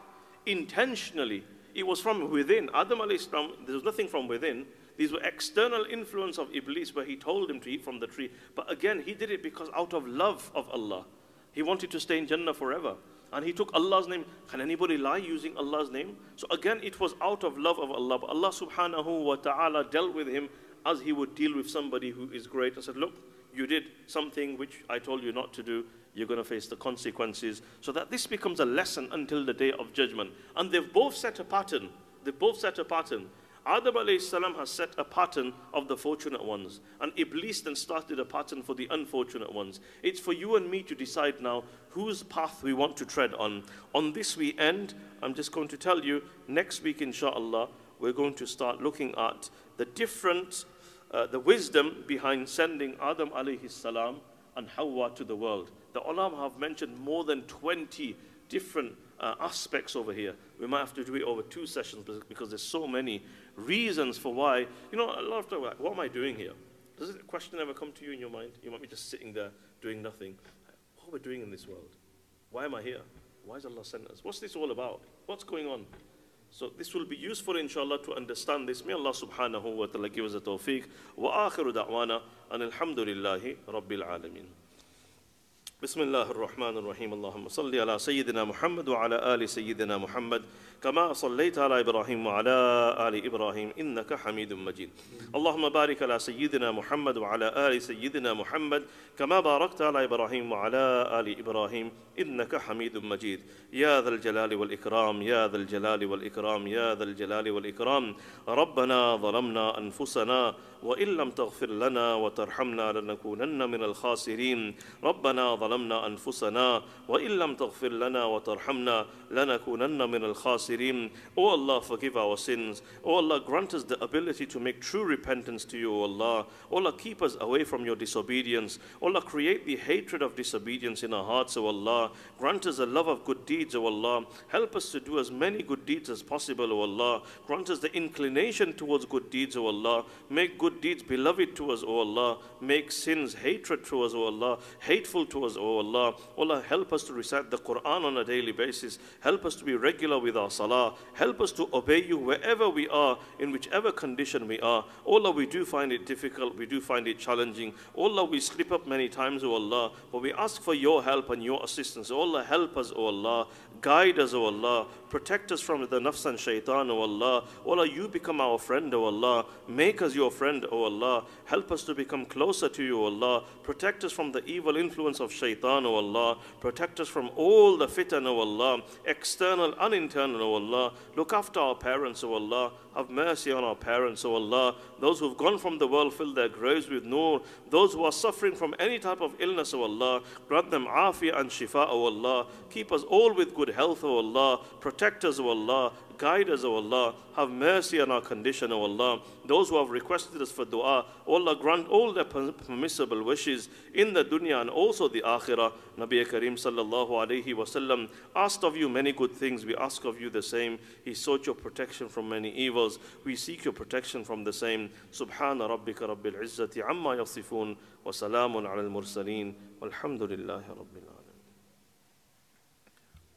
intentionally. It was from within. Adam salam, there was nothing from within. These were external influence of Iblis where he told him to eat from the tree. But again, he did it because out of love of Allah. He wanted to stay in Jannah forever. And he took Allah's name. Can anybody lie using Allah's name? So again, it was out of love of Allah. But Allah subhanahu wa ta'ala dealt with him as he would deal with somebody who is great and said, look, you did something which I told you not to do you're going to face the consequences. So that this becomes a lesson until the day of judgment. And they've both set a pattern. They've both set a pattern. Adam salam has set a pattern of the fortunate ones. And Iblis then started a pattern for the unfortunate ones. It's for you and me to decide now whose path we want to tread on. On this we end. I'm just going to tell you, next week, inshallah, we're going to start looking at the different, uh, the wisdom behind sending Adam alayhi salam and Hawa to the world. The ulama have mentioned more than 20 different uh, aspects over here. We might have to do it over two sessions because there's so many reasons for why. You know, a lot of time, like, what am I doing here? Does a question ever come to you in your mind? You might be just sitting there doing nothing. What are we doing in this world? Why am I here? Why has Allah sent us? What's this all about? What's going on? So this will be useful inshallah to understand this. May Allah subhanahu wa ta'ala give us a tawfiq. Wa akhiru da'wana and alhamdulillahi rabbil alameen. بسم الله الرحمن الرحيم اللهم صل على سيدنا محمد وعلى آل سيدنا محمد كما صليت على إبراهيم وعلى آل إبراهيم إنك حميد مجيد. اللهم بارك على سيدنا محمد وعلى آل سيدنا محمد كما باركت على إبراهيم وعلى آل إبراهيم إنك حميد مجيد. يا ذا الجلال والإكرام يا ذا الجلال والإكرام يا ذا الجلال والإكرام. ربنا ظلمنا أنفسنا وإن لم تغفر لنا وترحمنا لنكونن من الخاسرين. ربنا ظلمنا أنفسنا وإن لم تغفر لنا وترحمنا لنكونن من الخاسرين. Oh Allah forgive our sins. O Allah grant us the ability to make true repentance to you O Allah. O Allah keep us away from your disobedience. O Allah create the hatred of disobedience in our hearts O Allah. Grant us a love of good deeds O Allah. Help us to do as many good deeds as possible O Allah. Grant us the inclination towards good deeds O Allah. Make good deeds beloved to us O Allah. Make sins hatred to us O Allah. Hateful to us O Allah. O Allah help us to recite the Quran on a daily basis. Help us to be regular with our salah. Help us to obey you wherever we are in whichever condition we are. Oh Allah we do find it difficult we do find it challenging. Oh Allah we slip up many times O Allah but we ask for your help and your assistance. O Allah help us O Allah guide us O Allah. Protect us from the nafs and shaitan O Allah. O Allah you become our friend O Allah. Make us your friend O Allah. Help us to become closer to you O Allah. Protect us from the evil influence of shaitan O Allah. Protect us from all the fitan O Allah. External and internal O Allah. Look after our parents O Allah have mercy on our parents, O Allah. Those who've gone from the world, fill their graves with nur. Those who are suffering from any type of illness, O Allah, grant them afiyah and shifa, O Allah. Keep us all with good health, O Allah. Protect us, O Allah. Guide us, O Allah. Have mercy on our condition, O Allah. Those who have requested us for dua, O Allah, grant all their permissible wishes in the dunya and also the akhirah. Nabi Kareem sallallahu alayhi wasallam asked of you many good things. We ask of you the same. He sought your protection from many evils. We seek your protection from the same. Subhana rabbika rabbil izzati amma yasifun wa salamun ala al-mursaleen walhamdulillahi rabbil